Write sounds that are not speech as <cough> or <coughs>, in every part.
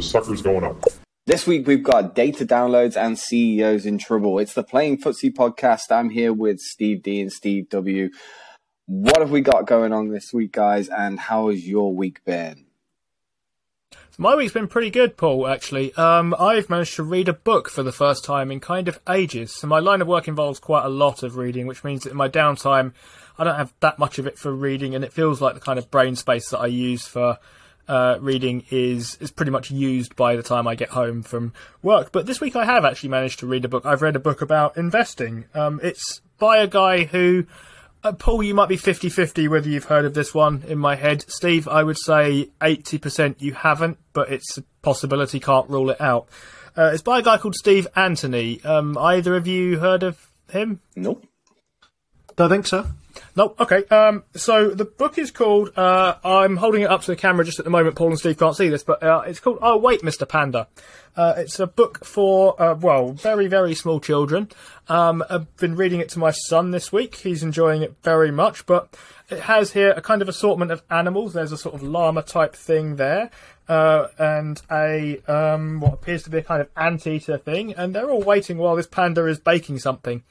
The sucker's going up. This week we've got data downloads and CEOs in trouble. It's the Playing Footsie podcast. I'm here with Steve D and Steve W. What have we got going on this week, guys? And how has your week been? My week's been pretty good, Paul, actually. Um, I've managed to read a book for the first time in kind of ages. So my line of work involves quite a lot of reading, which means that in my downtime, I don't have that much of it for reading, and it feels like the kind of brain space that I use for uh, reading is is pretty much used by the time I get home from work. But this week I have actually managed to read a book. I've read a book about investing. Um, it's by a guy who uh, Paul, you might be 50 50 whether you've heard of this one in my head. Steve, I would say 80% you haven't, but it's a possibility, can't rule it out. Uh, it's by a guy called Steve Antony. Um, either of you heard of him? Nope. Don't think so. No, okay. Um, so the book is called. Uh, I'm holding it up to the camera just at the moment. Paul and Steve can't see this, but uh, it's called. Oh wait, Mr. Panda. Uh, it's a book for uh, well, very very small children. Um, I've been reading it to my son this week. He's enjoying it very much. But it has here a kind of assortment of animals. There's a sort of llama type thing there. Uh, and a um, what appears to be a kind of anteater thing, and they're all waiting while this panda is baking something.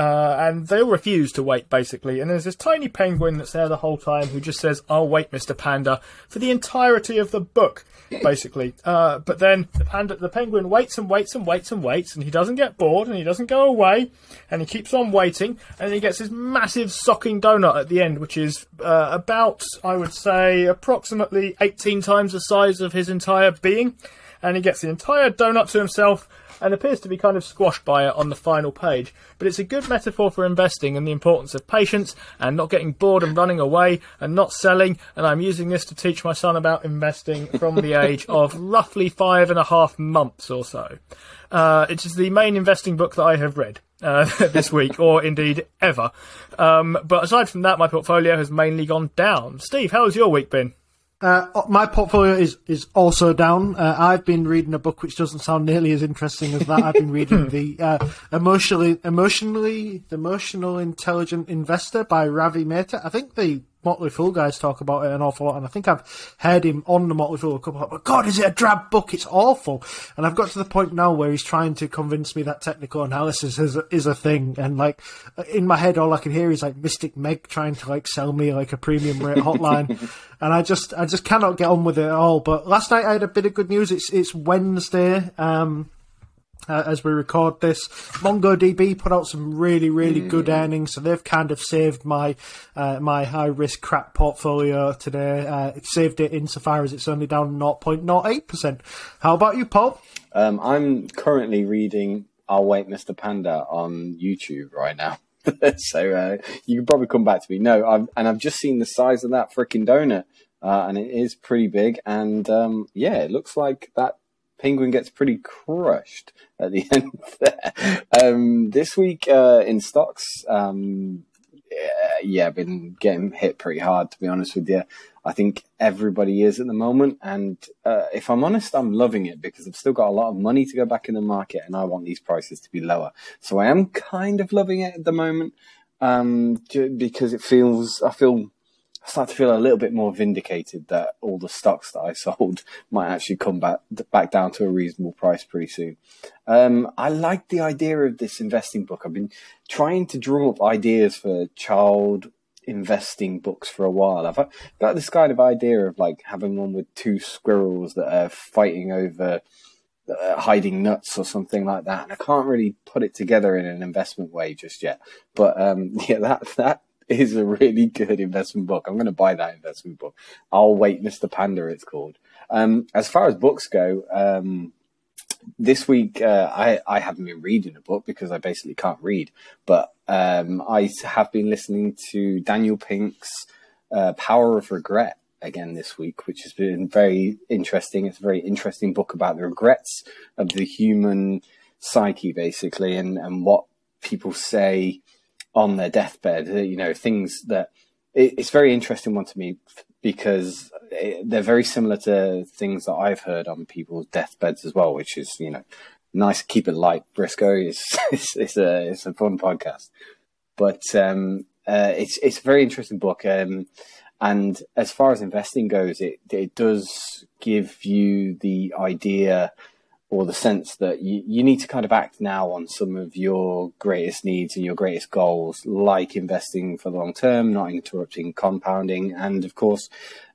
Uh, and they all refuse to wait, basically. And there's this tiny penguin that's there the whole time who just says, I'll wait, Mr. Panda, for the entirety of the book, basically. Uh, but then the panda, the penguin waits and waits and waits and waits, and he doesn't get bored, and he doesn't go away, and he keeps on waiting, and he gets this massive socking donut at the end, which is uh, about, I would say, approximately 18 times the size of his entire being. And he gets the entire donut to himself, and appears to be kind of squashed by it on the final page. But it's a good metaphor for investing and the importance of patience and not getting bored and running away and not selling. And I'm using this to teach my son about investing from the age <laughs> of roughly five and a half months or so. Uh, it is the main investing book that I have read. Uh, <laughs> this week, or indeed ever. Um, but aside from that, my portfolio has mainly gone down. Steve, how's your week been? Uh, my portfolio is, is also down. Uh, I've been reading a book which doesn't sound nearly as interesting as that. I've been reading the uh, emotionally, emotionally, the emotional intelligent investor by Ravi Mehta. I think the Motley Fool guys talk about it an awful lot, and I think I've heard him on the Motley Fool a couple of but God, is it a drab book? It's awful. And I've got to the point now where he's trying to convince me that technical analysis is a, is a thing, and like in my head, all I can hear is like Mystic Meg trying to like sell me like a premium rate hotline, <laughs> and I just I just cannot get on with it at all. But last night I had a bit of good news. It's it's Wednesday. Um, uh, as we record this. MongoDB put out some really, really mm. good earnings, so they've kind of saved my uh, my high risk crap portfolio today. Uh, it saved it insofar as it's only down 0.08%. How about you, Paul? Um, I'm currently reading I'll Wait Mr. Panda on YouTube right now. <laughs> so uh, you can probably come back to me. No, I've, and I've just seen the size of that freaking donut. Uh, and it is pretty big. And um, yeah, it looks like that Penguin gets pretty crushed at the <laughs> end there. Um, this week uh, in stocks, um, yeah, yeah, been getting hit pretty hard, to be honest with you. I think everybody is at the moment. And uh, if I'm honest, I'm loving it because I've still got a lot of money to go back in the market and I want these prices to be lower. So I am kind of loving it at the moment um, because it feels, I feel I start to feel a little bit more vindicated that all the stocks that I <laughs> sold might actually come back back down to a reasonable price pretty soon. Um, I like the idea of this investing book. I've been trying to drum up ideas for child investing books for a while. I've got this kind of idea of like having one with two squirrels that are fighting over uh, hiding nuts or something like that. And I can't really put it together in an investment way just yet. But um, <laughs> yeah, that that is a really good investment book. I'm going to buy that investment book. I'll wait, Mr. Panda. It's called. Um, as far as books go, um, this week uh, I I haven't been reading a book because I basically can't read. But um, I have been listening to Daniel Pink's uh, Power of Regret. again this week, which has been very interesting. It's a very interesting book about the regrets of the human psyche, basically, and, and what people say on their deathbed. Uh, You know, things that it, it's very interesting one to me because it, they're very similar to things that I've heard on people's deathbeds as well, which is you know nice. Keep it light, Briscoe. <laughs> It's it's, it's a it's a fun podcast, but um, uh, it's it's a very interesting book. Um, and as far as investing goes, it it does give you the idea or the sense that you, you need to kind of act now on some of your greatest needs and your greatest goals, like investing for the long term, not interrupting compounding, and of course,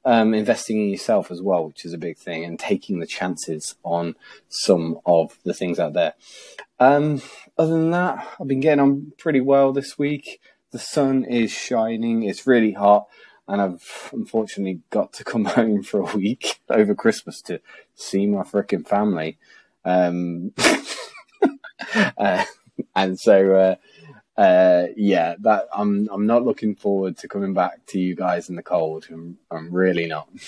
um, investing in yourself as well, which is a big thing, and taking the chances on some of the things out there. Um, other than that, I've been getting on pretty well this week. The sun is shining, it's really hot and I've unfortunately got to come <laughs> home for a week over Christmas to see my frickin' family. Um, <laughs> uh, and so, uh, uh, yeah, that I'm I'm not looking forward to coming back to you guys in the cold. I'm, I'm really not. <laughs>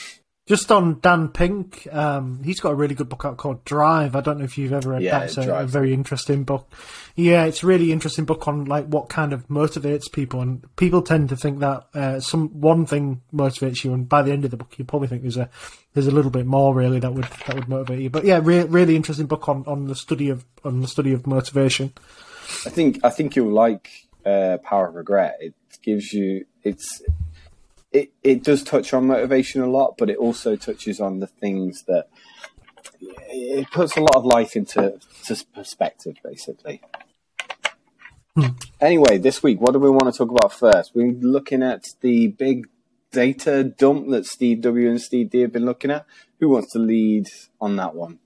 Just on Dan Pink, um, he's got a really good book out called Drive. I don't know if you've ever read Yeah, that. It's a, a very interesting book. Yeah, it's a really interesting book on like what kind of motivates people, and people tend to think that uh, some one thing motivates you, and by the end of the book, you probably think there's a there's a little bit more really that would that would motivate you. But yeah, re- really interesting book on, on the study of on the study of motivation. I think I think you'll like uh, Power of Regret. It gives you it's it it does touch on motivation a lot, but it also touches on the things that it puts a lot of life into to perspective, basically. Hmm. Anyway, this week, what do we want to talk about first? We're looking at the big data dump that Steve W and Steve D have been looking at. Who wants to lead on that one?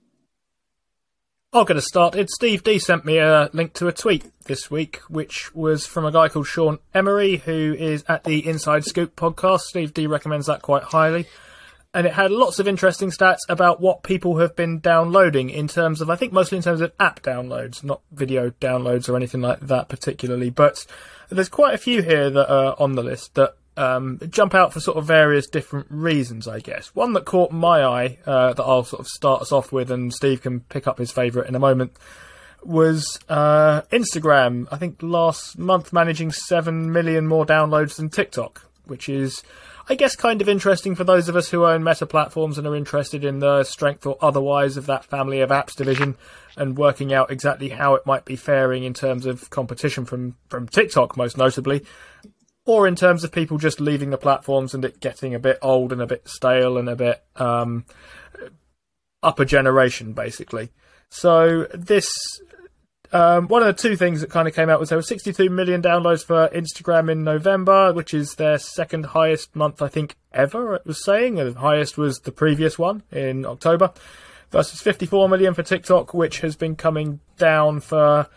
I'll get us started. Steve D sent me a link to a tweet this week, which was from a guy called Sean Emory, who is at the Inside Scoop podcast. Steve D recommends that quite highly. And it had lots of interesting stats about what people have been downloading in terms of, I think mostly in terms of app downloads, not video downloads or anything like that particularly. But there's quite a few here that are on the list that um, jump out for sort of various different reasons, I guess. One that caught my eye uh, that I'll sort of start us off with, and Steve can pick up his favourite in a moment, was uh, Instagram. I think last month managing 7 million more downloads than TikTok, which is, I guess, kind of interesting for those of us who own meta platforms and are interested in the strength or otherwise of that family of apps division and working out exactly how it might be faring in terms of competition from, from TikTok, most notably or in terms of people just leaving the platforms and it getting a bit old and a bit stale and a bit um, upper generation, basically. So this. Um, one of the two things that kind of came out was there were 62 million downloads for Instagram in November, which is their second highest month, I think, ever. It was saying the highest was the previous one in October, versus 54 million for TikTok, which has been coming down for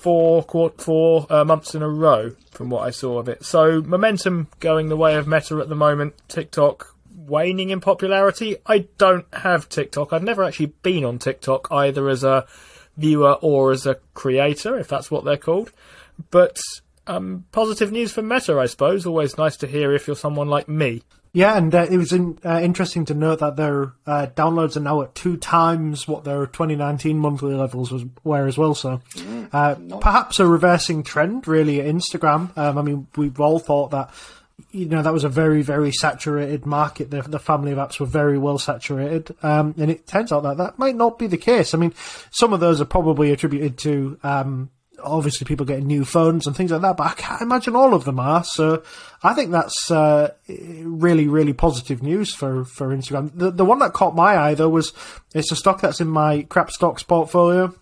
four four uh, months in a row from what I saw of it. So momentum going the way of Meta at the moment. TikTok waning in popularity. I don't have TikTok. I've never actually been on TikTok either as a viewer or as a creator, if that's what they're called. But um, positive news for Meta, I suppose. Always nice to hear if you're someone like me. Yeah, and uh, it was in, uh, interesting to note that their uh, downloads are now at two times what their 2019 monthly levels was were as well. So uh, perhaps a reversing trend, really, at Instagram. Um, I mean, we've all thought that you know that was a very very saturated market. The, the family of apps were very well saturated, um, and it turns out that that might not be the case. I mean, some of those are probably attributed to. Um, obviously people getting new phones and things like that, but I can't imagine all of them are. So I think that's uh, really, really positive news for, for Instagram. The, the one that caught my eye though was it's a stock that's in my crap stocks portfolio.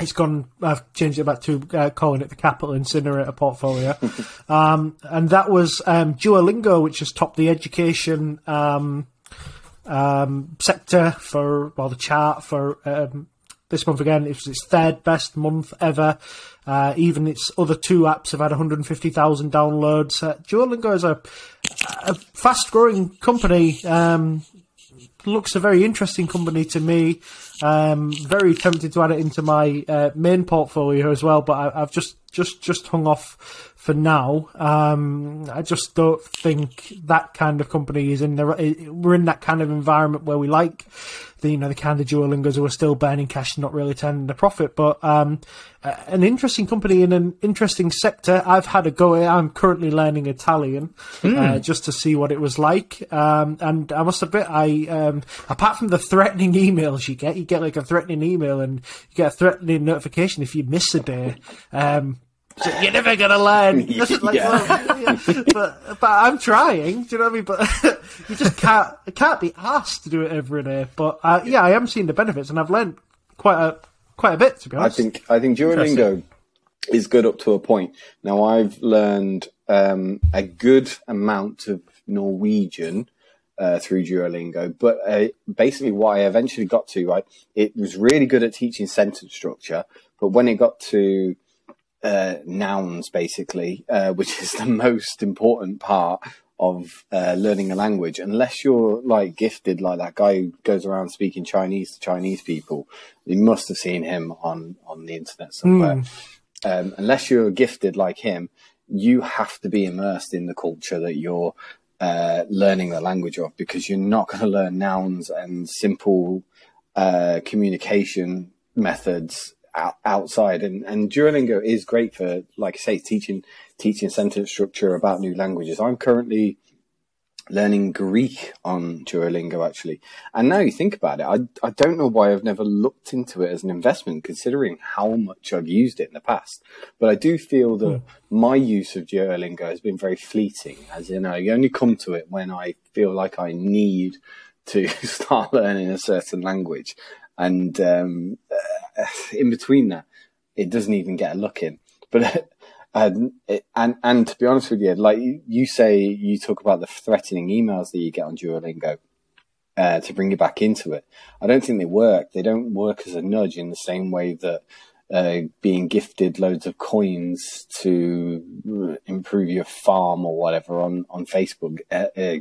It's gone. I've changed it back to uh, calling it the Capital Incinerator portfolio, <laughs> um, and that was um, Duolingo, which has topped the education um, um, sector for well the chart for um, this month again. It was its third best month ever. Uh, even its other two apps have had 150,000 downloads. Uh, Duolingo is a, a fast growing company. Um, looks a very interesting company to me. Um, very tempted to add it into my uh, main portfolio as well, but I, I've just just just hung off for now. Um, I just don't think that kind of company is in the. We're in that kind of environment where we like the you know the kind of Duolingos who are still burning cash and not really turning a profit. But um, an interesting company in an interesting sector. I've had a go. I'm currently learning Italian mm. uh, just to see what it was like. Um, and I must admit, I um, apart from the threatening <laughs> emails you get, you get like a threatening email and you get a threatening notification if you miss a day. So you're never gonna learn. <laughs> like, yeah. Well, yeah. But but I'm trying. Do you know what I mean? But <laughs> you just can't can't be asked to do it every day. But uh, yeah, I am seeing the benefits, and I've learned quite a quite a bit to be honest. I think I think Duolingo is good up to a point. Now I've learned um, a good amount of Norwegian. Uh, through Duolingo, but uh, basically what I eventually got to, right, it was really good at teaching sentence structure, but when it got to uh, nouns, basically, uh, <laughs> which is the most important part of uh, learning a language. Unless you're like gifted, like that guy who goes around speaking Chinese to Chinese people, you must have seen him on on the internet somewhere. Mm. Um, unless you're gifted like him, you have to be immersed in the culture that you're uh, learning the language of, because you're not going to learn nouns and simple uh, communication methods outside. And, and Duolingo is great for, like I say, teaching teaching sentence structure about new languages. I'm currently learning Greek on Duolingo actually. And now you think about it, I, I don't know why I've never looked into it as an investment considering how much I've used it in the past. But I do feel that hmm. my use of Duolingo has been very fleeting, as in I only come to it when I feel like I need to <laughs> start learning a certain language. And um, <sighs> in between that, it doesn't even get a look in. But <laughs> and and and to be honest with you, like you say, you talk about the threatening emails that you get on Duolingo uh, to bring you back into it. I don't think they work. They don't work as a nudge in the same way that uh, being gifted loads of coins to improve your farm or whatever on on Facebook uh, uh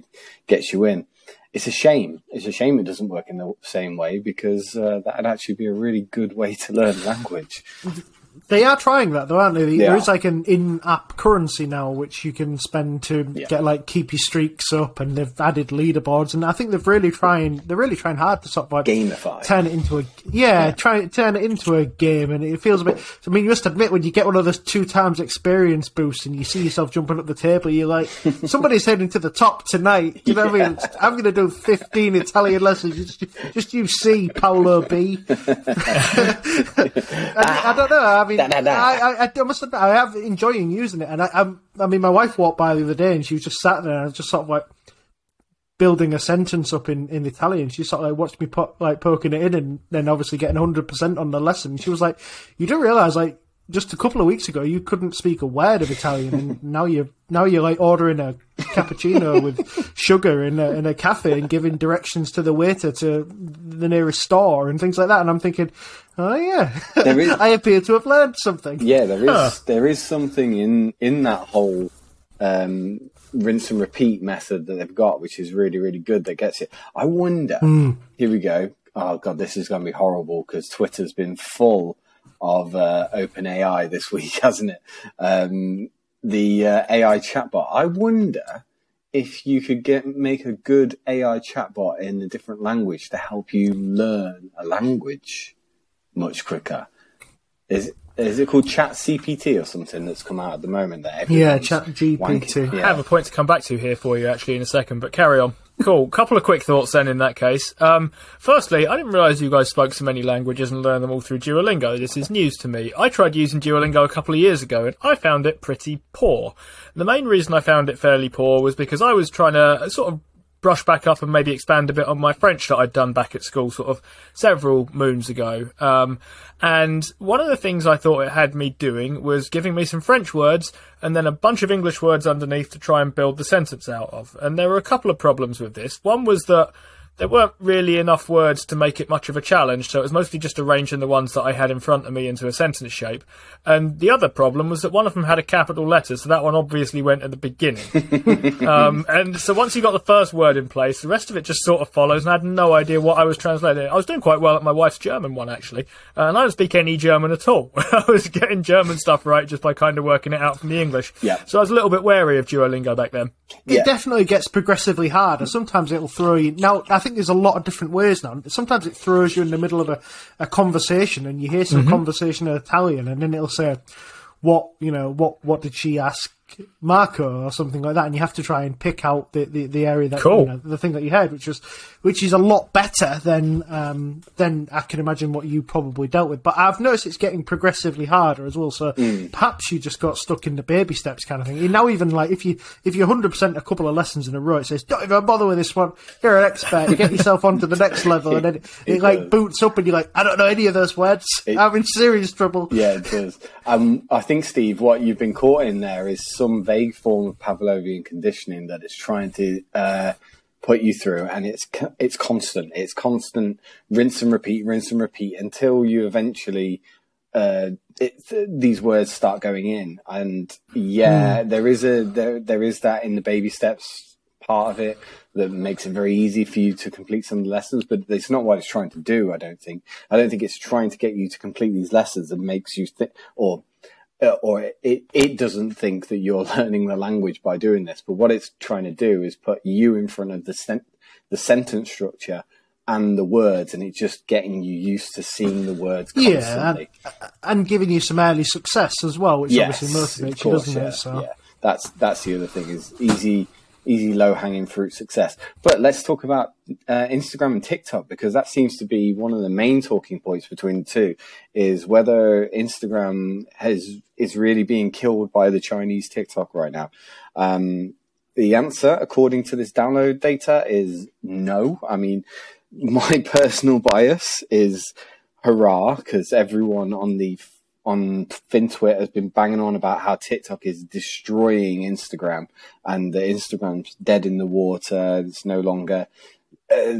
gets you in it's a shame. It's a shame it doesn't work in the same way because uh, that'd actually be a really good way to learn language. <laughs> They are trying that though, aren't they? they there are. is like an in-app currency now which you can spend to yeah. get like keep your streaks up, and they've added leaderboards, and I think they've really trying they're really trying hard to sort of like gamify, turn it into a yeah, yeah. try turn it into a game, and it feels a bit. I mean, you must admit when you get one of those two times experience boosts and you see yourself jumping up the table, you're like, <laughs> somebody's heading to the top tonight. You know what I mean? I'm going to do 15 Italian lessons. Just, just you see Paolo B. <laughs> I, <laughs> I don't know. I mean, da, da, da. I, I, I must admit, I have enjoying using it, and I, I'm, I mean, my wife walked by the other day, and she was just sat there, and I was just sort of like building a sentence up in, in Italian. She sort of like watched me put, like poking it in, and then obviously getting hundred percent on the lesson. She was like, "You do realize like just a couple of weeks ago you couldn't speak a word of Italian, and <laughs> now you're now you're like ordering a cappuccino <laughs> with sugar in a, in a cafe and giving directions to the waiter to the nearest store and things like that. And I'm thinking, oh yeah, is, <laughs> I appear to have learned something. Yeah, there is huh. there is something in in that whole um, rinse and repeat method that they've got, which is really really good. That gets it. I wonder. Mm. Here we go. Oh god, this is going to be horrible because Twitter's been full of uh, OpenAI this <laughs> week, hasn't it? Um, the uh, AI chatbot. I wonder if you could get make a good AI chatbot in a different language to help you learn a language much quicker. Is is it called Chat CPT or something that's come out at the moment? That yeah, Chat GPT. Yeah. I have a point to come back to here for you actually in a second, but carry on. Cool. <laughs> Couple of quick thoughts then in that case. Um, firstly, I didn't realise you guys spoke so many languages and learned them all through Duolingo. This is news to me. I tried using Duolingo a couple of years ago and I found it pretty poor. The main reason I found it fairly poor was because I was trying to sort of brush back up and maybe expand a bit on my French that I'd done back at school sort of several moons ago. Um, and one of the things I thought it had me doing was giving me some French words and then a bunch of English words underneath to try and build the sentence out of. And there were a couple of problems with this. One was that there weren't really enough words to make it much of a challenge, so it was mostly just arranging the ones that I had in front of me into a sentence shape. And the other problem was that one of them had a capital letter, so that one obviously went at the beginning. <laughs> um, and so once you got the first word in place, the rest of it just sort of follows, and I had no idea what I was translating. I was doing quite well at my wife's German one, actually, uh, and I don't speak any German at all. <laughs> I was getting German stuff right just by kind of working it out from the English. Yeah. So I was a little bit wary of Duolingo back then. It Yeah. definitely gets progressively harder. Sometimes it'll throw you. Now, I think there's a lot of different ways now. Sometimes it throws you in the middle of a, a conversation and you hear some mm-hmm. conversation in Italian and then it'll say, what, you know, what, what did she ask Marco or something like that? And you have to try and pick out the, the, the area that, Cool. you know, the thing that you heard, which was, which is a lot better than, um, than I can imagine what you probably dealt with. But I've noticed it's getting progressively harder as well. So perhaps you just got stuck in the baby steps kind of thing. You now even like if you if you're hundred percent a couple of lessons in a row, it says don't even bother with this one. You're an expert. Get yourself onto the next <laughs> level, and then it, It like does. boots up, and you're like, I don't know any of those words. It- I'm in serious trouble. Yeah, it does. Um, I think, Steve, what you've been caught in there is some vague form of Pavlovian conditioning that it's trying to uh, put you through, and it's it's constant. It's constant rinse and repeat, rinse and repeat until you eventually uh, it, these words start going in. And yeah, there is a there there is that in the baby steps part of it that makes it very easy for you to complete some of the lessons, but it's not what it's trying to do. I don't think. I don't think it's trying to get you to complete these lessons and makes you think, or Uh, or it it doesn't think that you're <laughs> learning the language by doing this. But what it's trying to do is put you in front of the sen- the sentence structure and the words, and it's just getting you used to seeing the words Yeah, and, and giving you some early success as well, which obviously motivates of you, course, doesn't yeah, it? So yeah. That's that's the other thing is easy, easy, low hanging fruit success. But let's talk about uh, Instagram and TikTok because that seems to be one of the main talking points between the two. Is whether Instagram has is really being killed by the Chinese TikTok right now. Um, the answer, according to this download data, is no. I mean, <laughs> my personal bias is hurrah because everyone on the on FinTwit has been banging on about how TikTok is destroying Instagram and the Instagram's dead in the water. It's no longer. Uh,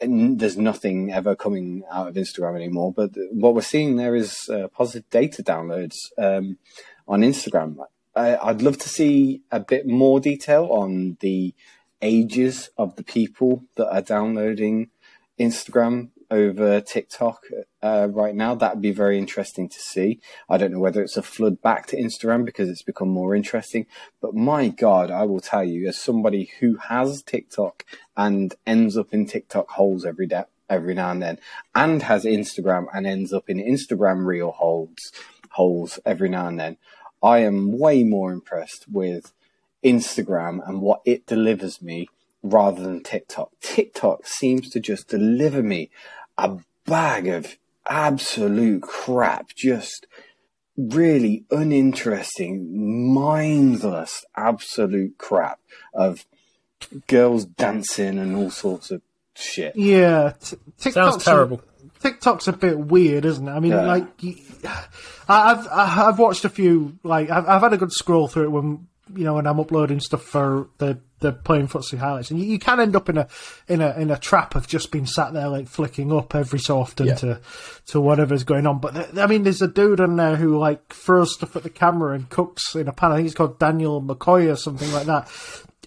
there's nothing ever coming out of Instagram anymore. But what we're seeing there is uh, positive data downloads um, on Instagram. I, I'd love to see a bit more detail on the ages of the people that are downloading Instagram over TikTok uh, right now. That'd be very interesting to see. I don't know whether it's a flood back to Instagram because it's become more interesting, but my God, I will tell you, as somebody who has TikTok and ends up in TikTok holes every day, every now and then, and has Instagram and ends up in Instagram reel holes, holes every now and then, I am way more impressed with Instagram and what it delivers me rather than TikTok. TikTok seems to just deliver me a bag of absolute crap, just really uninteresting, mindless, absolute crap of girls dancing and all sorts of shit. Yeah, t- TikTok's Sounds terrible. A, TikTok's a bit weird, isn't it? I mean, Yeah. like, <sighs> I- I've I've watched a few. Like, I've I've had a good scroll through it when you know when I'm uploading stuff for the the playing footsie highlights, and you, you can end up in a in a in a trap of just being sat there like flicking up every so often Yeah. to to whatever's going on. But th- I mean, there's a dude on there who like throws stuff at the camera and cooks in a pan. I think he's called Daniel McCoy or something like that.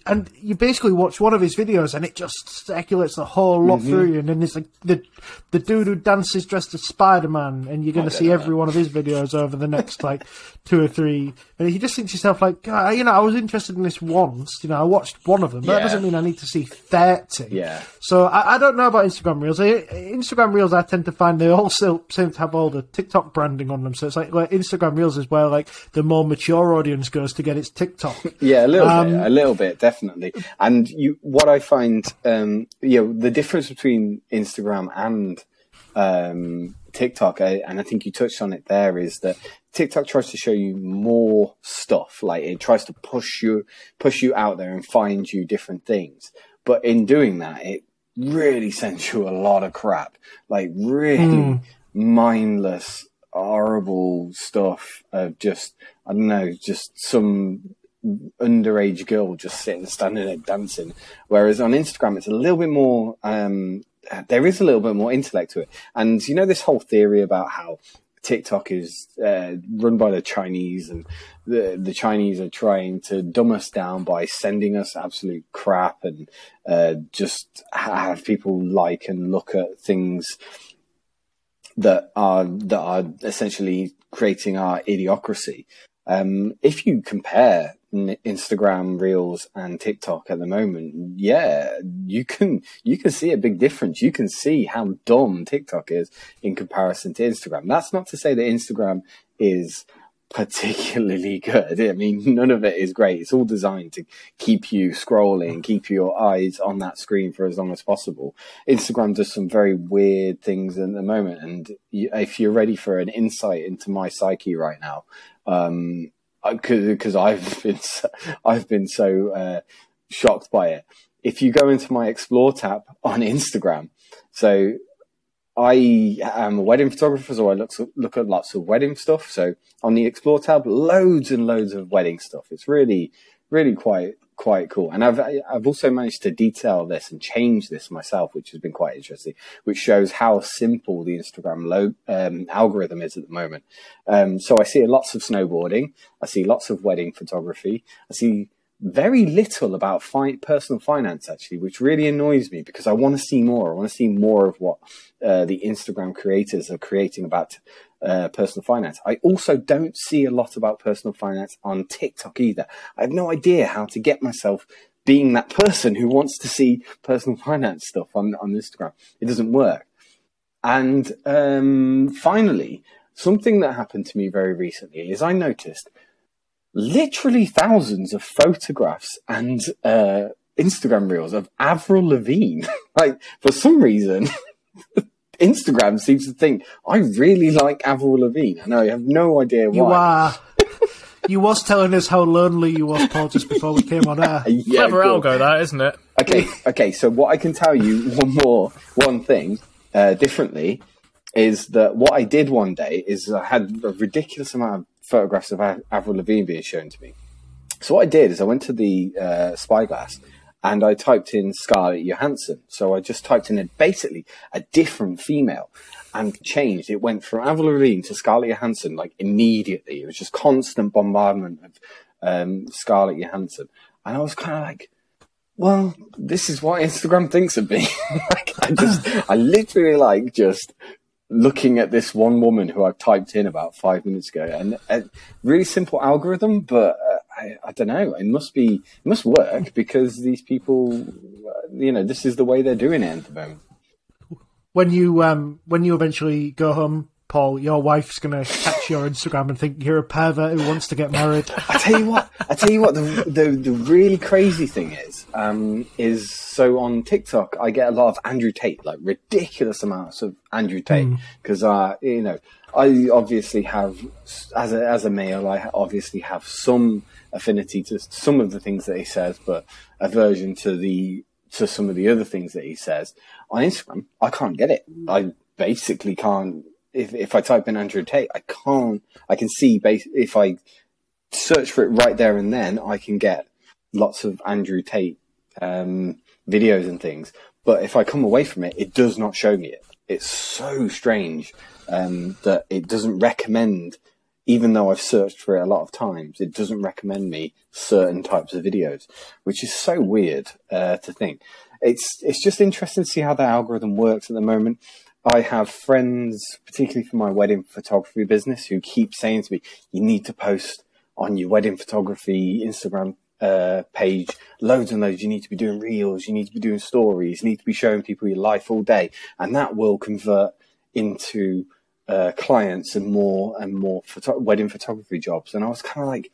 And you basically watch one of his videos, and it just circulates the whole lot Mm-hmm. through you. And then there's like the the dude who dances dressed as Spider Man, and you're going to see every one of his videos over the next like two or three. And you just think to yourself, like, "God, you know, I was interested in this once. You know, I watched one of them, but that doesn't mean I need to see thirty. Yeah. So I, I don't know about Instagram Reels. I, Instagram Reels, I tend to find they all still seem to have all the TikTok branding on them. So it's like, like Instagram Reels is where like the more mature audience goes to get its TikTok. <laughs> Yeah, a little Um, bit, a little bit, definitely. And you, what I find, um, you know, the difference between Instagram and um, TikTok, I, and I think you touched on it there, is that TikTok tries to show you more stuff. Like it tries to push you, push you out there and find you different things. But in doing that, it really sends you a lot of crap. Like really mindless, horrible stuff of just, I don't know, just some underage girl just sitting, standing there dancing. Whereas on Instagram, it's a little bit more. Um, there is a little bit more intellect to it, and you know this whole theory about how TikTok is uh, run by the Chinese, and the the Chinese are trying to dumb us down by sending us absolute crap and uh, just have people like and look at things that are that are essentially creating our idiocracy. Um, if you compare Instagram Reels and TikTok at the moment, yeah, you can you can see a big difference. You can see how dumb TikTok is in comparison to Instagram. That's not to say that Instagram is particularly <laughs> good. I mean, none of it is great. It's all designed to keep you scrolling, keep your eyes on that screen for as long as possible. Instagram does some very weird things at the moment, and if you're ready for an insight into my psyche right now, um, because I've <laughs> been so, I've been so uh, shocked by it. If you go into my Explore tab on Instagram, so I am a wedding photographer, so I look look at lots of wedding stuff. So on the Explore tab, loads and loads of wedding stuff. It's really really quite quite cool. And I've I've also managed to detail this and change this myself, which has been quite interesting. Which shows how simple the Instagram lo- um, algorithm is at the moment. Um, so I see lots of snowboarding, I see lots of wedding photography, I see very little about fi- personal finance actually, which really annoys me because I want to see more. I want to see more of what uh, the Instagram creators are creating about uh, personal finance. I also don't see a lot about personal finance on TikTok either. I have no idea how to get myself being that person who wants to see personal <laughs> finance stuff on, on Instagram. It doesn't work. And um, finally, something that happened to me very recently is I noticed literally thousands of photographs and uh, Instagram reels of Avril Lavigne. <laughs> like, for some reason, <laughs> Instagram seems to think I really like Avril Lavigne. I know I have no idea why. You are. <laughs> you was telling us how lonely you was, Paul, just before we came on air. <laughs> yeah, Clever cool. algo, that isn't it? Okay, okay. So what I can tell you <laughs> one more, one thing uh, differently is that what I did one day is I had a ridiculous amount of photographs of Avril Lavigne being shown to me. So what I did is I went to the uh, Spyglass and I typed in Scarlett Johansson. So I just typed in a, basically a different female and changed. It went from Avril Lavigne to Scarlett Johansson like immediately. It was just constant bombardment of um, Scarlett Johansson, and I was kind of like, well, this is what Instagram thinks of me. <laughs> like, I just, I literally like just looking at this one woman who I've typed in about five minutes ago, and a really simple algorithm, but uh, I, I, don't know. It must be, it must work because these people, uh, you know, this is the way they're doing it at the moment. When you um, when you eventually go home, Paul, your wife's going to catch your Instagram and think you're a pervert who wants to get married. I tell you what, I tell you what, the, the, the really crazy thing is, um, is so on TikTok, I get a lot of Andrew Tate, like ridiculous amounts of Andrew Tate, because, mm. uh, you know, I obviously have, as a, as a male, I obviously have some affinity to some of the things that he says, but aversion to the, to some of the other things that he says. On Instagram, I can't get it. I basically can't if if I type in Andrew Tate, I can't. I can see base if I search for it right there and then, I can get lots of Andrew Tate um, videos and things. But if I come away from it, it does not show me it. It's so strange um, that it doesn't recommend, even though I've searched for it a lot of times, it doesn't recommend me certain types of videos, which is so weird uh, to think. It's it's just interesting to see how the algorithm works at the moment. I have friends, particularly for my wedding photography business, who keep saying to me, "You need to post on your wedding photography Instagram uh, page loads and loads. You need to be doing reels. You need to be doing stories. You need to be showing people your life all day, and that will convert into uh, clients and more and more photo- wedding photography jobs." And I was kind of like,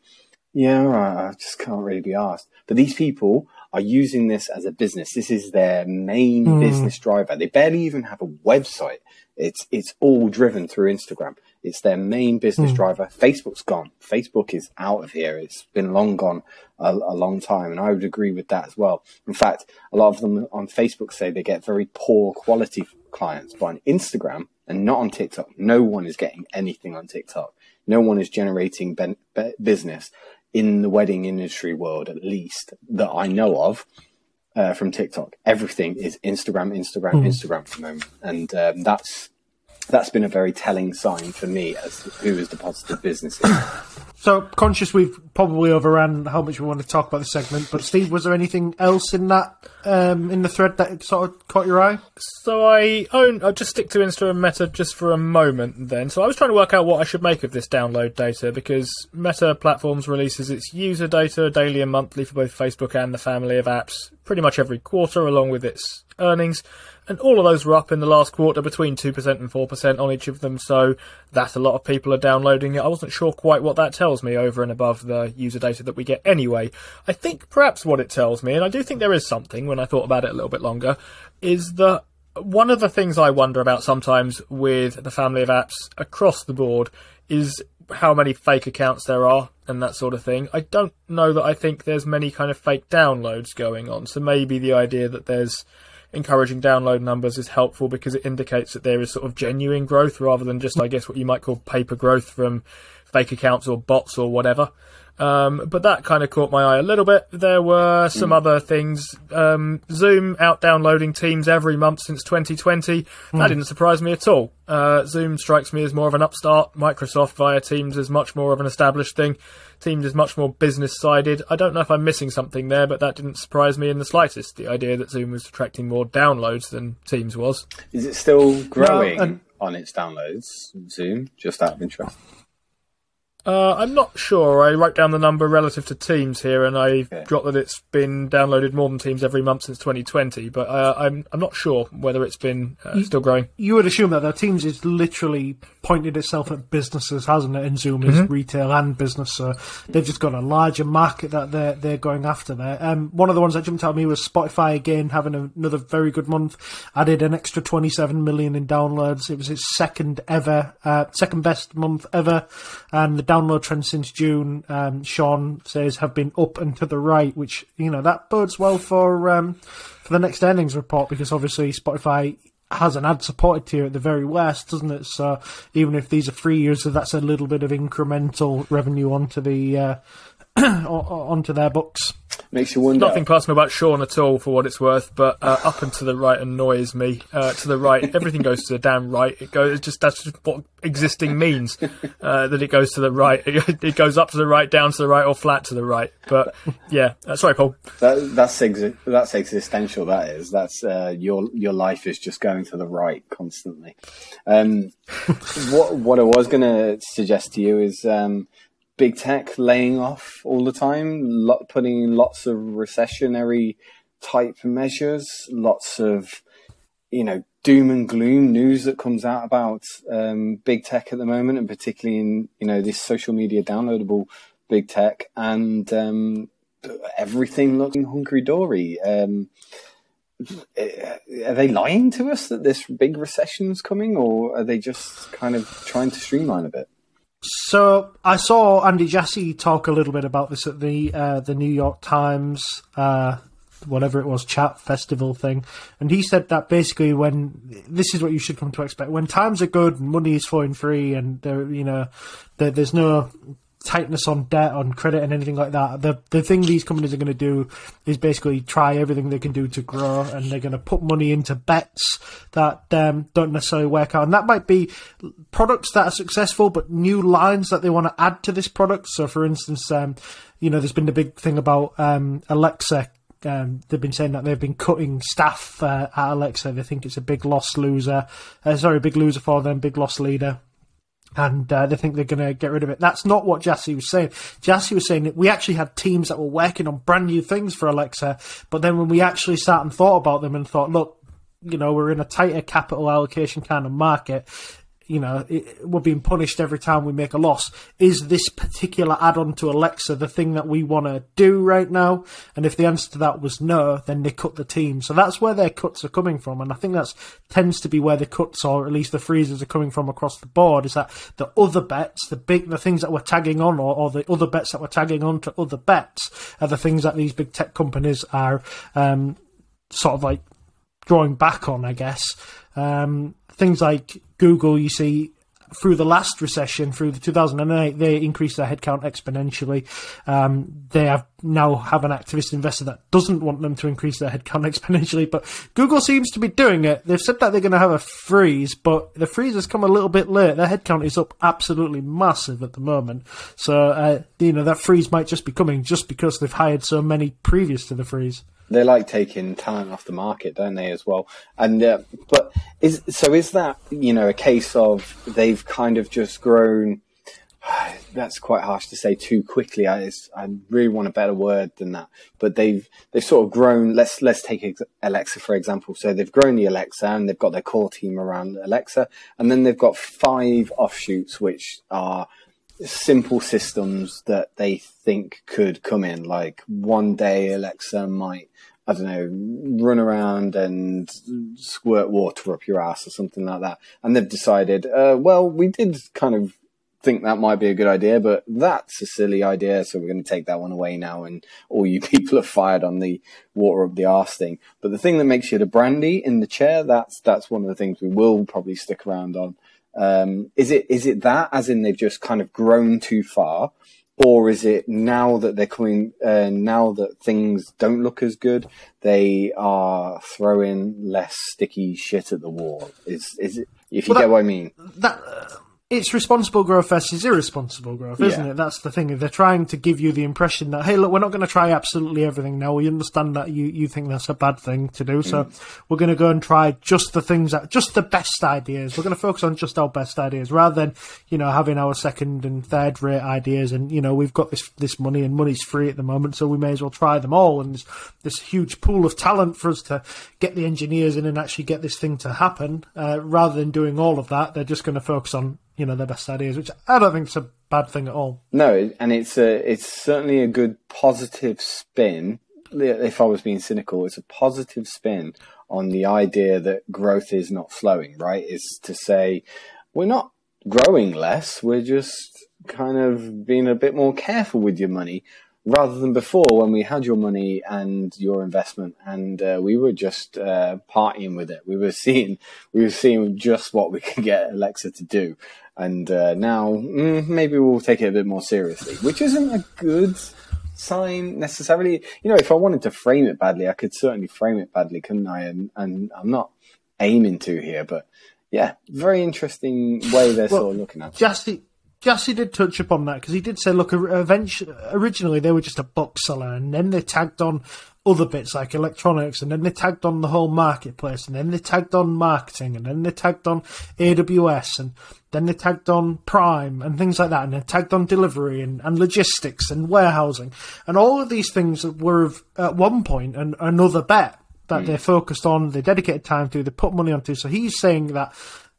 "Yeah, I just can't really be asked." But these people are using this as a business. This is their main mm. business driver. They barely even have a website. It's it's all driven through Instagram. It's their main business mm. driver. Facebook's gone. Facebook is out of here. It's been long gone a, a, long time, and I would agree with that as well. In fact, a lot of them on Facebook say they get very poor quality clients, but on Instagram and not on TikTok, no one is getting anything on TikTok. No one is generating ben- be- business in the wedding industry world, at least that I know of, uh, from TikTok. Everything is Instagram, Instagram, Instagram at the moment, and um, that's that's been a very telling sign for me as who has deposited businesses. <coughs> So conscious we've probably overran how much we want to talk about the segment, but Steve, was there anything else in that um, in the thread that sort of caught your eye? So I own. I'll just stick to Insta and Meta just for a moment. Then, so I was trying to work out what I should make of this download data because Meta Platforms releases its user data daily and monthly for both Facebook and the family of apps pretty much every quarter, along with its earnings. And all of those were up in the last quarter between 2% and 4% on each of them, so that a lot of people are downloading it. I wasn't sure quite what that tells me over and above the user data that we get anyway. I think perhaps what it tells me, and I do think there is something when I thought about it a little bit longer, is that one of the things I wonder about sometimes with the family of apps across the board is how many fake accounts there are and that sort of thing. I don't know that I think there's many kind of fake downloads going on. So maybe the idea that there's encouraging download numbers is helpful because it indicates that there is sort of genuine growth rather than just, I guess, what you might call paper growth from fake accounts or bots or whatever. Um, but that kind of caught my eye a little bit. There were some other things. Um, Zoom out downloading Teams every month since 2020. That didn't surprise me at all. Uh, Zoom strikes me as more of an upstart. Microsoft via Teams is much more of an established thing. Teams is much more business sided. I don't know if I'm missing something there, but that didn't surprise me in the slightest. The idea that Zoom was attracting more downloads than Teams was. Is it still growing and- on its downloads? Zoom, just out of interest. Uh, I'm not sure. I wrote down the number relative to Teams here, and I Okay. got that it's been downloaded more than Teams every month since 2020. But uh, I'm I'm not sure whether it's been uh, still growing. You would assume that their Teams is literally pointed itself at businesses, hasn't it? And Zoom is retail and business, so they've just got a larger market that they're they're going after there. Um, one of the ones that jumped out at me was Spotify again having another very good month. Added an extra 27 million in downloads. It was its second ever, uh, second best month ever, and the download trend since June, um, Sean says, have been up and to the right, which you know that bodes well for um, for the next earnings report because obviously Spotify has an ad supported tier at the very worst, doesn't it? So even if these are free users, that's a little bit of incremental revenue onto the uh, <clears throat> onto their books. Makes you wonder. Nothing personal about Sean at all, for what it's worth. But uh, up and to the right annoys me. Uh, to the right, everything goes to the damn right. It goes. Just that's just what existing means. Uh, that it goes to the right. It, <laughs> it goes up to the right, down to the right, or flat to the right. But yeah, uh, sorry, Paul. That, that's exi- that's existential. That is. That's uh, your your life is just going to the right constantly. Um, <laughs> what what I was going to suggest to you is um, big tech laying off all the time, lot, putting in lots of recessionary type measures, lots of you know doom and gloom news that comes out about um, big tech at the moment, and particularly in you know this social media downloadable big tech and um, everything looking hunky dory. Um, are they lying to us that this big recession's coming, or are they just kind of trying to streamline a bit? So I saw Andy Jassy talk a little bit about this at the uh, the New York Times, uh, whatever it was, chat festival thing, and he said that basically when this is what you should come to expect when times are good, and money is flowing free, and there you know there, there's no tightness on debt, on credit, and anything like that. The the thing these companies are going to do is basically try everything they can do to grow, and they're going to put money into bets that um, don't necessarily work out. And that might be products that are successful, but new lines that they want to add to this product. So, for instance, um, you know, there's been the big thing about um, Alexa. Um, they've been saying that they've been cutting staff uh, at Alexa. They think it's a big loss loser. Uh, sorry, big loser for them, big loss leader and uh, they think they're going to get rid of it. That's not what Jassy was saying. Jassy was saying that we actually had teams that were working on brand new things for Alexa, but then when we actually sat and thought about them and thought, look, you know, we're in a tighter capital allocation kind of market. You know, it, we're being punished every time we make a loss. Is this particular add-on to Alexa the thing that we want to do right now? And if the answer to that was no, then they cut the team. So that's where their cuts are coming from, and I think that's tends to be where the cuts, or at least the freezes are coming from across the board. Is that the other bets, the big, the things that we're tagging on, or, or the other bets that we're tagging on to other bets, are the things that these big tech companies are um, sort of like drawing back on, I guess. Um, things like Google, you see through the last recession, through the 2008, they increased their headcount exponentially. Um, they have now have an activist investor that doesn't want them to increase their headcount <laughs> exponentially, but Google seems to be doing it. They've said that they're going to have a freeze, but the freeze has come a little bit late. Their headcount is up absolutely massive at the moment. So, uh, you know, that freeze might just be coming just because they've hired so many previous to the freeze they like taking talent off the market, don't they, as well? And uh, but is so is that you know a case of they've kind of just grown <sighs> that's quite harsh to say too quickly. I, I really want a better word than that. But they've they've sort of grown. Let's let's take Alexa for example. So they've grown the Alexa and they've got their core team around Alexa, and then they've got five offshoots which are simple systems that they think could come in. Like one day Alexa might I don't know, run around and squirt water up your ass or something like that. And they've decided, uh, well, we did kind of think that might be a good idea, but that's a silly idea, so we're going to take that one away now, and all you <laughs> people are fired on the water up the arse thing. But the thing that makes you the brandy in the chair, that's that's one of the things we will probably stick around on. Um, is it is it that as in they've just kind of grown too far, or is it now that they're coming uh, now that things don't look as good, they are throwing less sticky shit at the wall? Is is it if you well, get what I mean? That it's responsible growth versus irresponsible growth, isn't yeah. it? That's the thing. They're trying to give you the impression that, hey, look, we're not going to try absolutely everything now. We understand that you, you think that's a bad thing to do. So mm. we're going to go and try just the things that, just the best ideas. We're going to focus on just our best ideas rather than, you know, having our second and third rate ideas. And, you know, we've got this, this money and money's free at the moment. So we may as well try them all. And there's this huge pool of talent for us to get the engineers in and actually get this thing to happen. Uh, rather than doing all of that, they're just going to focus on you know their best ideas, which I don't think is a bad thing at all. No, and it's a it's certainly a good positive spin. If I was being cynical, it's a positive spin on the idea that growth is not slowing. Right? Is to say we're not growing less. We're just kind of being a bit more careful with your money rather than before when we had your money and your investment and uh, we were just uh, partying with it. We were seeing we were seeing just what we could get Alexa to do, and uh, now mm, maybe we'll take it a bit more seriously, which isn't a good sign necessarily. You know, if I wanted to frame it badly, I could certainly frame it badly, couldn't I? And and I'm not aiming to here, but yeah, very interesting way they're well, sort of looking at it. Just did touch upon that because he did say, look, eventually, originally they were just a bookseller, and then they tagged on other bits like electronics, and then they tagged on the whole marketplace, and then they tagged on marketing, and then they tagged on AWS, and then they tagged on Prime and things like that, and they tagged on delivery and, and logistics and warehousing, and all of these things were at one point an, another bet that mm. they focused on, they dedicated time to, they put money onto. So he's saying that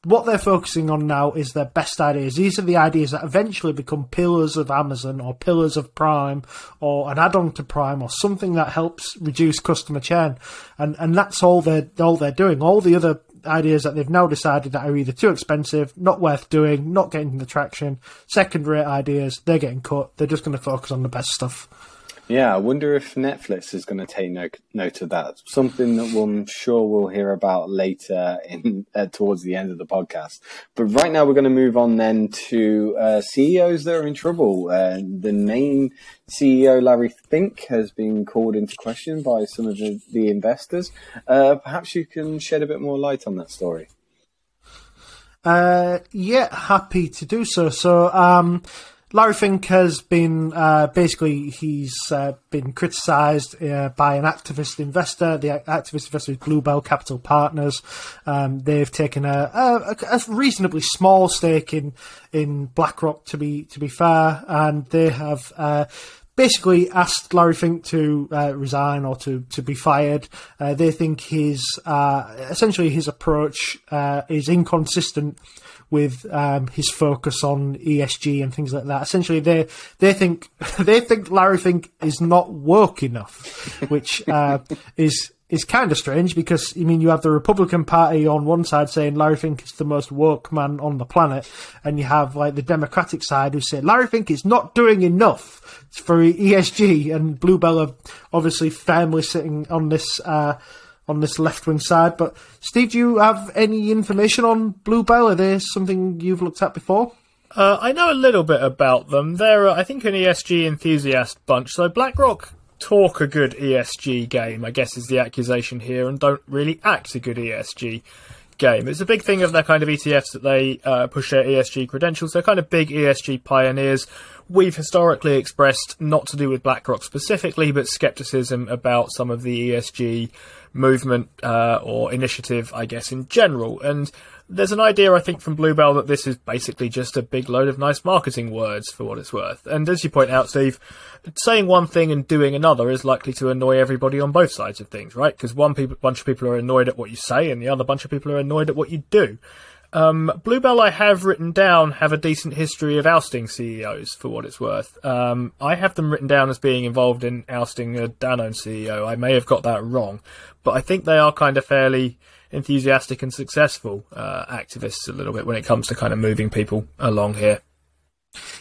what they're focusing on now is their best ideas. These are the ideas that eventually become pillars of Amazon or pillars of Prime or an add-on to Prime or something that helps reduce customer churn. And and that's all they're all they're doing. All the other ideas that they've now decided that are either too expensive, not worth doing, not getting the traction, second rate ideas, they're getting cut. They're just going to focus on the best stuff. Yeah, I wonder if Netflix is going to take note, note of that. Something that we'll, I'm sure we'll hear about later in uh, towards the end of the podcast. But right now, we're going to move on then to uh, CEOs that are in trouble. Uh, the main CEO, Larry Fink, has been called into question by some of the, the investors. Uh, perhaps you can shed a bit more light on that story. Uh, yeah, happy to do so. So. Um, Larry Fink has been uh, basically he's uh, been criticised uh, by an activist investor. The activist investor is Bluebell Capital Partners. Um, they've taken a, a, a, reasonably small stake in in BlackRock to be to be fair, and they have uh, basically asked Larry Fink to uh, resign or to, to be fired. Uh, they think his uh, essentially his approach uh, is inconsistent with um, his focus on ESG and things like that. Essentially, they they think <laughs> they think Larry Fink is not woke enough, <laughs> which uh, is is kind of strange because I mean you have the Republican Party on one side saying Larry Fink is the most woke man on the planet, and you have like the Democratic side who say Larry Fink is not doing enough for ESG, and Bluebell are obviously firmly sitting on this. Uh, on this left wing side. But Steve, do you have any information on Bluebell? Are they something you've looked at before? Uh, I know a little bit about them. They're, uh, I think, an ESG enthusiast bunch. So BlackRock talk a good ESG game, I guess, is the accusation here, and don't really act a good ESG game. It's a big thing of their kind of ETFs that they uh, push their ESG credentials. They're kind of big ESG pioneers. We've historically expressed not to do with BlackRock specifically, but skepticism about some of the ESG movement uh, or initiative, I guess, in general. And there's an idea, I think, from Bluebell that this is basically just a big load of nice marketing words for what it's worth. And as you point out, Steve, saying one thing and doing another is likely to annoy everybody on both sides of things, right? Because one people, bunch of people are annoyed at what you say, and the other bunch of people are annoyed at what you do. Um, Bluebell, I have written down, have a decent history of ousting CEOs for what it's worth. Um, I have them written down as being involved in ousting a Danone CEO. I may have got that wrong, but I think they are kind of fairly enthusiastic and successful uh, activists a little bit when it comes to kind of moving people along here.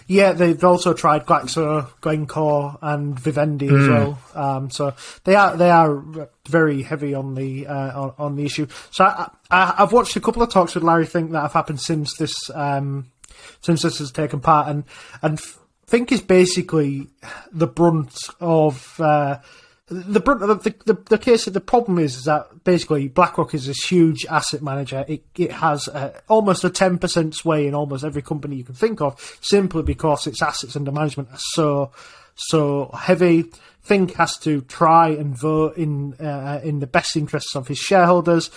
Yeah, they've also tried Glaxo, Glencore, and Vivendi mm. as well. Um, so they are they are very heavy on the uh, on, on, the issue. So I, have watched a couple of talks with Larry Fink that have happened since this um, since this has taken part, and and Fink is basically the brunt of. Uh, the, the, the, the case the problem is, is that basically BlackRock is this huge asset manager. It it has uh, almost a ten percent sway in almost every company you can think of, simply because its assets under management are so so heavy. Fink has to try and vote in uh, in the best interests of his shareholders,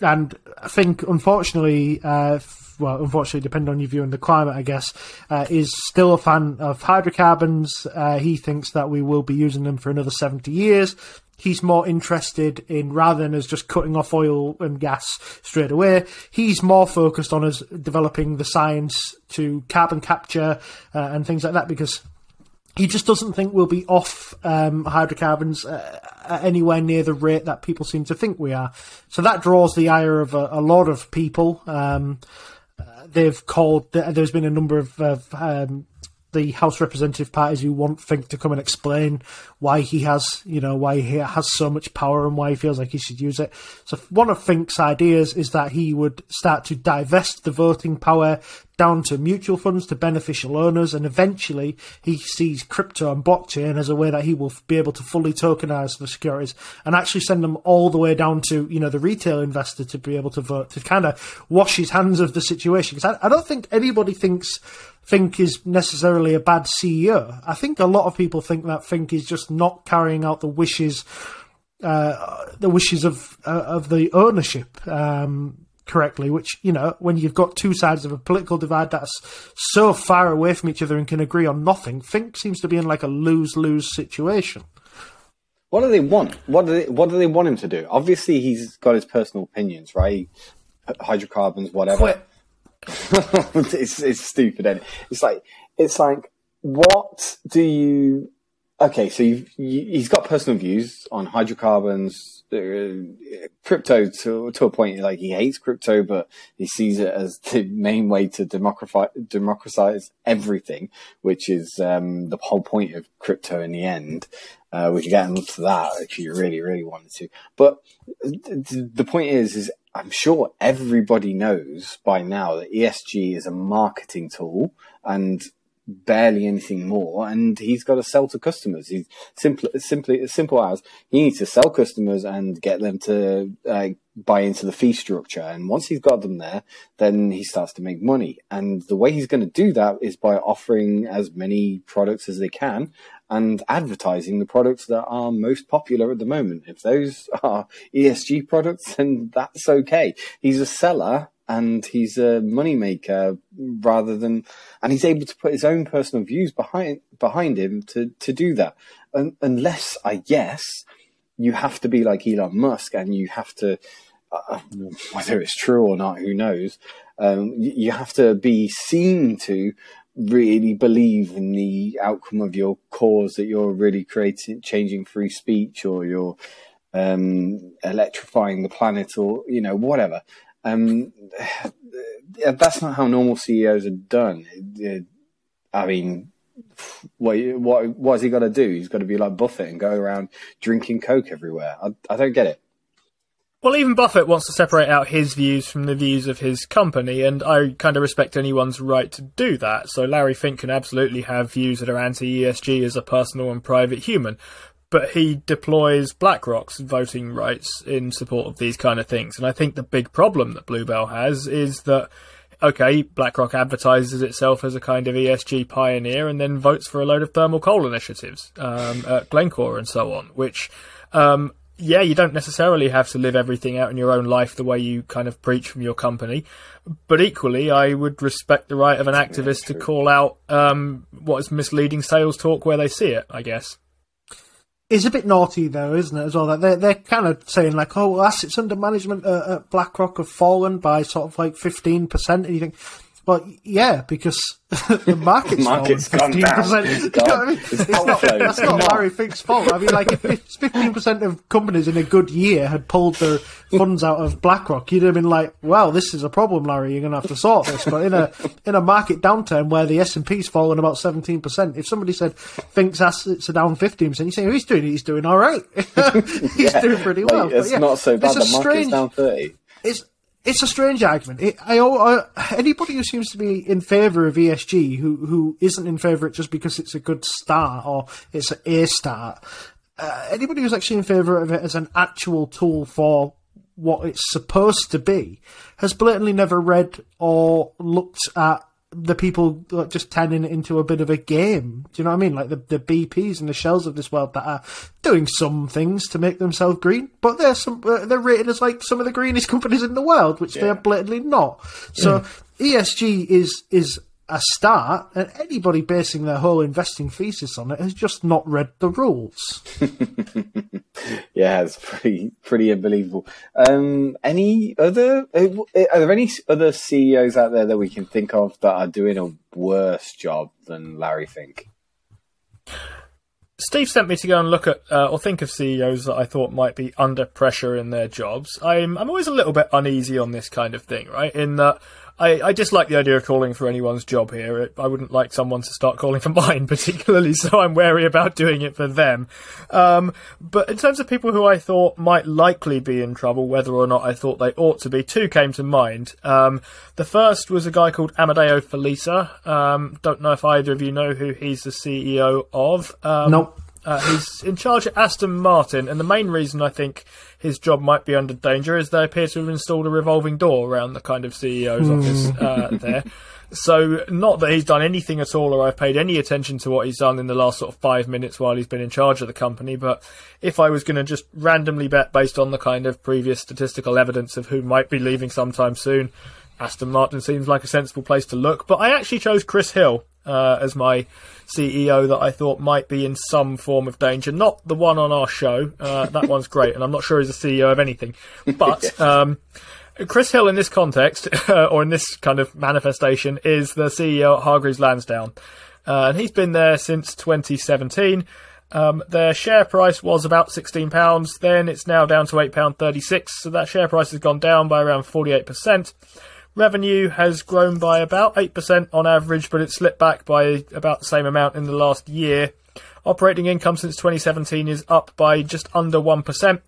and I think unfortunately. Uh, well, unfortunately, depending on your view on the climate, I guess, uh, is still a fan of hydrocarbons. Uh, he thinks that we will be using them for another 70 years. He's more interested in, rather than us just cutting off oil and gas straight away, he's more focused on us developing the science to carbon capture uh, and things like that because he just doesn't think we'll be off um, hydrocarbons uh, anywhere near the rate that people seem to think we are. So that draws the ire of a, a lot of people. Um, they've called. There's been a number of, of um, the House representative parties who want Fink to come and explain why he has, you know, why he has so much power and why he feels like he should use it. So one of Fink's ideas is that he would start to divest the voting power down to mutual funds to beneficial owners, and eventually he sees crypto and blockchain as a way that he will be able to fully tokenize the securities and actually send them all the way down to you know the retail investor to be able to vote to kind of wash his hands of the situation. Because I, I don't think anybody thinks Fink is necessarily a bad CEO. I think a lot of people think that Fink is just not carrying out the wishes, uh, the wishes of uh, of the ownership um, correctly. Which you know, when you've got two sides of a political divide that's so far away from each other and can agree on nothing, Fink seems to be in like a lose lose situation. What do they want? What do they What do they want him to do? Obviously, he's got his personal opinions, right? Hydrocarbons, whatever. Quit. <laughs> it's it's stupid. And it? it's like it's like what do you? Okay, so you've, you, he's got personal views on hydrocarbons, crypto to to a point. Like he hates crypto, but he sees it as <laughs> the main way to democratize everything, which is um, the whole point of crypto in the end. Uh, we can get into that if you really, really wanted to. But the point is, is I'm sure everybody knows by now that ESG is a marketing tool and barely anything more. And he's got to sell to customers. He's simply, simply simple as he needs to sell customers and get them to uh, buy into the fee structure. And once he's got them there, then he starts to make money. And the way he's going to do that is by offering as many products as they can and advertising the products that are most popular at the moment. If those are ESG products, then that's okay. He's a seller and he's a moneymaker rather than, and he's able to put his own personal views behind behind him to to do that. And, unless, I guess, you have to be like Elon Musk and you have to, uh, whether it's true or not, who knows. Um, you have to be seen to really believe in the outcome of your cause that you're really creating, changing free speech or you're um, electrifying the planet or, you know, whatever. Um, that's not how normal CEOs are done. I mean, what what what has he got to do? He's got to be like Buffett and go around drinking Coke everywhere. I, I don't get it. Well, even Buffett wants to separate out his views from the views of his company, and I kind of respect anyone's right to do that. So Larry Fink can absolutely have views that are anti ESG as a personal and private human, but he deploys BlackRock's voting rights in support of these kind of things. And I think the big problem that Bluebell has is that okay, BlackRock advertises itself as a kind of ESG pioneer and then votes for a load of thermal coal initiatives um, at Glencore and so on, which um, yeah, you don't necessarily have to live everything out in your own life the way you kind of preach from your company. But equally, I would respect the right of an activist to call out um, what is misleading sales talk where they see it, I guess. It's a bit naughty, though, isn't it, as well? That they're, they're kind of saying, like, oh, well, assets under management at, at BlackRock have fallen by sort of like 15%. And you think, well, yeah, because <laughs> the market's, market's fallen 15%. You know what I mean? It's not, that's not Larry Fink's fault. I mean, like, if 15% of companies in a good year had pulled their funds out of BlackRock, you'd have been like, well, this is a problem, Larry. You're going to have to sort this. But in a in a market downturn where the S&P's fallen about 17%, if somebody said Fink's assets are down 15%, you say, oh, he's doing He's doing all right. <laughs> he's Yeah. doing pretty Like, well. But it's yeah, not so bad. The market's strange- down 30. it's it's a strange argument. It, I, I anybody who seems to be in favour of ESG who who isn't in favour of it just because it's a good start or it's A start. Uh, anybody who's actually in favour of it as an actual tool for what it's supposed to be has blatantly never read or looked at the people like, just turning it into a bit of a game. Do you know what I mean? Like the, the BPs and the shells of this world that are doing some things to make themselves green, but they're some uh, they're rated as like some of the greenest <laughs> companies in the world, which they're blatantly not. So ESG is is a start, and anybody basing their whole investing thesis on it has just not read the rules. <laughs> Yeah, it's pretty pretty unbelievable. Um, any other? uh, Are there any other CEOs out there that we can think of that are doing a worse job than Larry Fink? Steve sent me to go and look at uh, or think of CEOs that I thought might be under pressure in their jobs. I'm I'm always a little bit uneasy on this kind of thing, right? In that I, I dislike the idea of calling for anyone's job here. It, I wouldn't like someone to start calling for <laughs> mine, particularly, so I'm wary about doing it for them. Um, but in terms of people who I thought might likely be in trouble, whether or not I thought they ought to be, two came to mind. Um, the first was a guy called Amedeo Felisa. Um, don't know if either of you know who he's the CEO of. Um, Nope. Uh, he's in charge at Aston Martin, and the main reason I think his job might be under danger is they appear to have installed a revolving door around the kind of CEO's office uh, there. So, not that he's done anything at all, or I've paid any attention to what he's done in the last sort of five minutes while he's been in charge of the company. But if I was going to just randomly bet based on the kind of previous statistical evidence of who might be leaving sometime soon, Aston Martin seems like a sensible place to look. But I actually chose Chris Hill uh, as my CEO that I thought might be in some form of danger. Not the one on our show. Uh, that one's <laughs> great, and I'm not sure he's a CEO of anything. But <laughs> um, Chris Hill, in this context, <laughs> or in this kind of manifestation, is the CEO at Hargreaves Lansdown. Uh, and he's been there since 2017. Um, their share price was about £16, then it's now down to £8.36, so that share price has gone down by around 48%. Revenue has grown by about 8% on average, but it slipped back by about the same amount in the last year. Operating income since 2017 is up by just under 1%.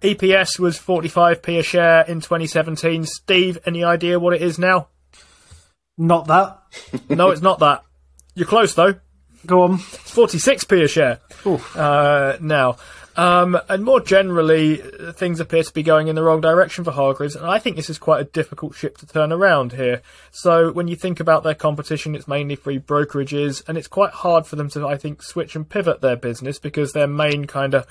EPS was 45p a share in 2017. Steve, any idea what it is now? Not that. <laughs> No, it's not that. You're close though. Go on. It's 46p a share uh, now. Um, and more generally, things appear to be going in the wrong direction for Hargreaves, and I think this is quite a difficult ship to turn around here. So when you think about their competition, it's mainly free brokerages, and it's quite hard for them to, I think, switch and pivot their business because their main kind of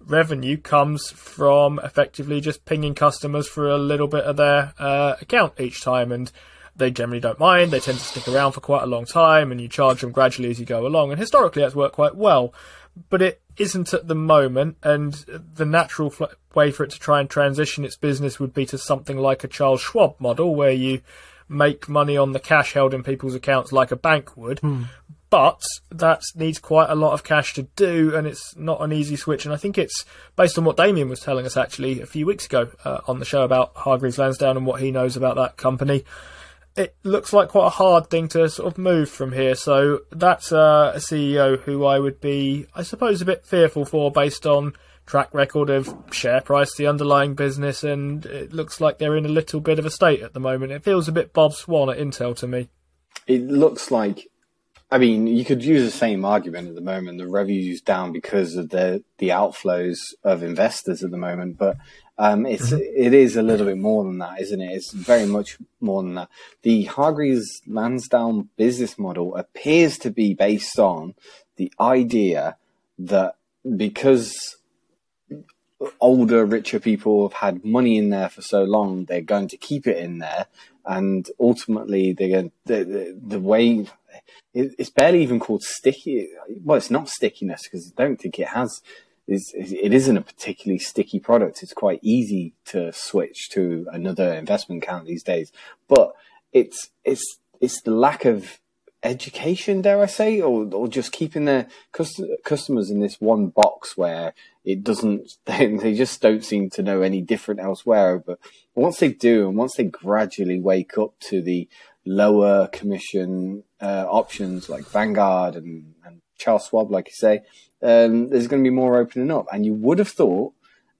revenue comes from effectively just pinging customers for a little bit of their uh, account each time, and they generally don't mind. They tend to stick around for quite a long time, and you charge them gradually as you go along. And historically, that's worked quite well, but it isn't at the moment. And the natural fl- way for it to try and transition its business would be to something like a Charles Schwab model, where you make money on the cash held in people's accounts like a bank would. But that needs quite a lot of cash to do, and it's not an easy switch. And I think it's based on what Damien was telling us actually a few weeks ago uh, on the show about Hargreaves Lansdown and what he knows about that company it looks like quite a hard thing to sort of move from here. So that's uh, a CEO who I would be, I suppose, a bit fearful for based on track record of share price, the underlying business, and it looks like they're in a little bit of a state at the moment. It feels a bit Bob Swan at Intel to me. It looks like, I mean, you could use the same argument at the moment. The revenue's down because of the the outflows of investors at the moment, but um, it's it is a little bit more than that, isn't it? It's very much more than that. The Hargreaves Lansdown business model appears to be based on the idea that because older, richer people have had money in there for so long, they're going to keep it in there, and ultimately, they're going the, the, the way it's barely even called sticky. Well, it's not stickiness because I don't think it has. Is it isn't a particularly sticky product. It's quite easy to switch to another investment account these days, but it's it's it's the lack of education, dare I say, or or just keeping their cust- customers in this one box where it doesn't. <laughs> They, they just don't seem to know any different elsewhere. But once they do, and once they gradually wake up to the lower commission uh, options like Vanguard and, and Charles Schwab, like you say, um, there's going to be more opening up. And you would have thought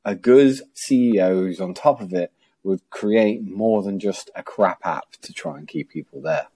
a good CEO who's on top of it would create more than just a crap app to try and keep people there.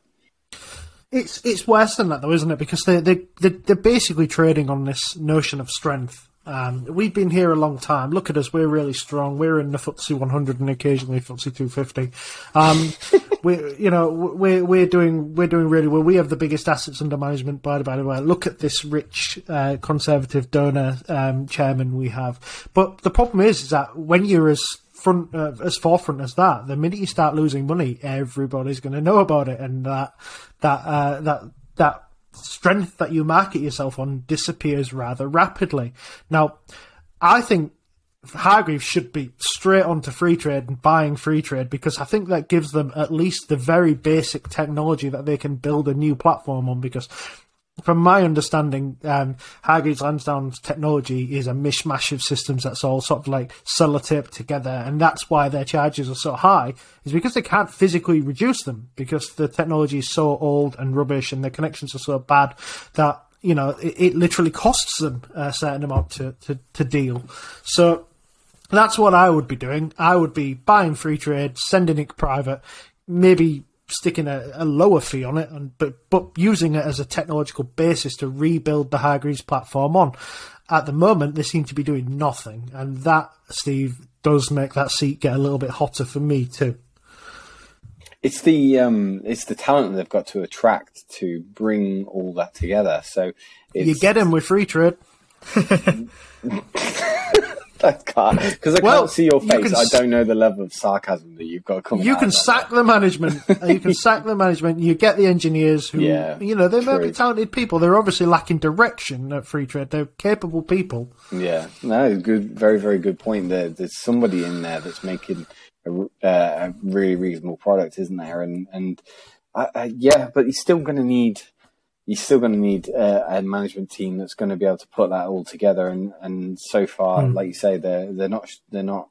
It's it's worse than that though, isn't it? Because they they they're, they're basically trading on this notion of strength. Um, we've been here a long time. Look at us; we're really strong. We're in the FTSE 100 and occasionally FTSE 250. Um, <laughs> we, you know, we're we're doing we're doing really well. We have the biggest assets under management. By the by the way, look at this rich uh, conservative donor um, chairman we have. But the problem is, is that when you're as front uh, as forefront as that, the minute you start losing money, everybody's going to know about it, and that that uh, that that strength that you market yourself on disappears rather rapidly. Now, I think Hargreaves should be straight onto Freetrade and buying Freetrade because I think that gives them at least the very basic technology that they can build a new platform on. Because from my understanding, um, Hargreaves Lansdown's technology is a mishmash of systems that's all sort of like sellotaped together, and that's why their charges are so high. Is because they can't physically reduce them because the technology is so old and rubbish, and the connections are so bad that you know it, it literally costs them a certain amount to, to, to deal. So that's what I would be doing. I would be buying Freetrade, sending it private, maybe sticking a, a, lower fee on it, and but but using it as a technological basis to rebuild the Hargreaves platform on. At the moment, they seem to be doing nothing, and that Steve does make that seat get a little bit hotter for me too. It's the um, it's the talent they've got to attract to bring all that together. So you get him with Freetrade. <laughs> <laughs> <laughs> because I well, can't see your face. You I don't know the level of sarcasm that you've got coming. You can sack the management. <laughs> you can sack the management. You get the engineers who, yeah, you know, they may be talented people. They're obviously lacking direction at Freetrade. They're capable people. Yeah, no, good, very, very good point. There, there's somebody in there that's making a, uh, a really reasonable product, isn't there? And and uh, uh, yeah, but he's still going to need you're still going to need uh, a management team that's going to be able to put that all together. And, and so far, mm. like you say, they're they're not they're not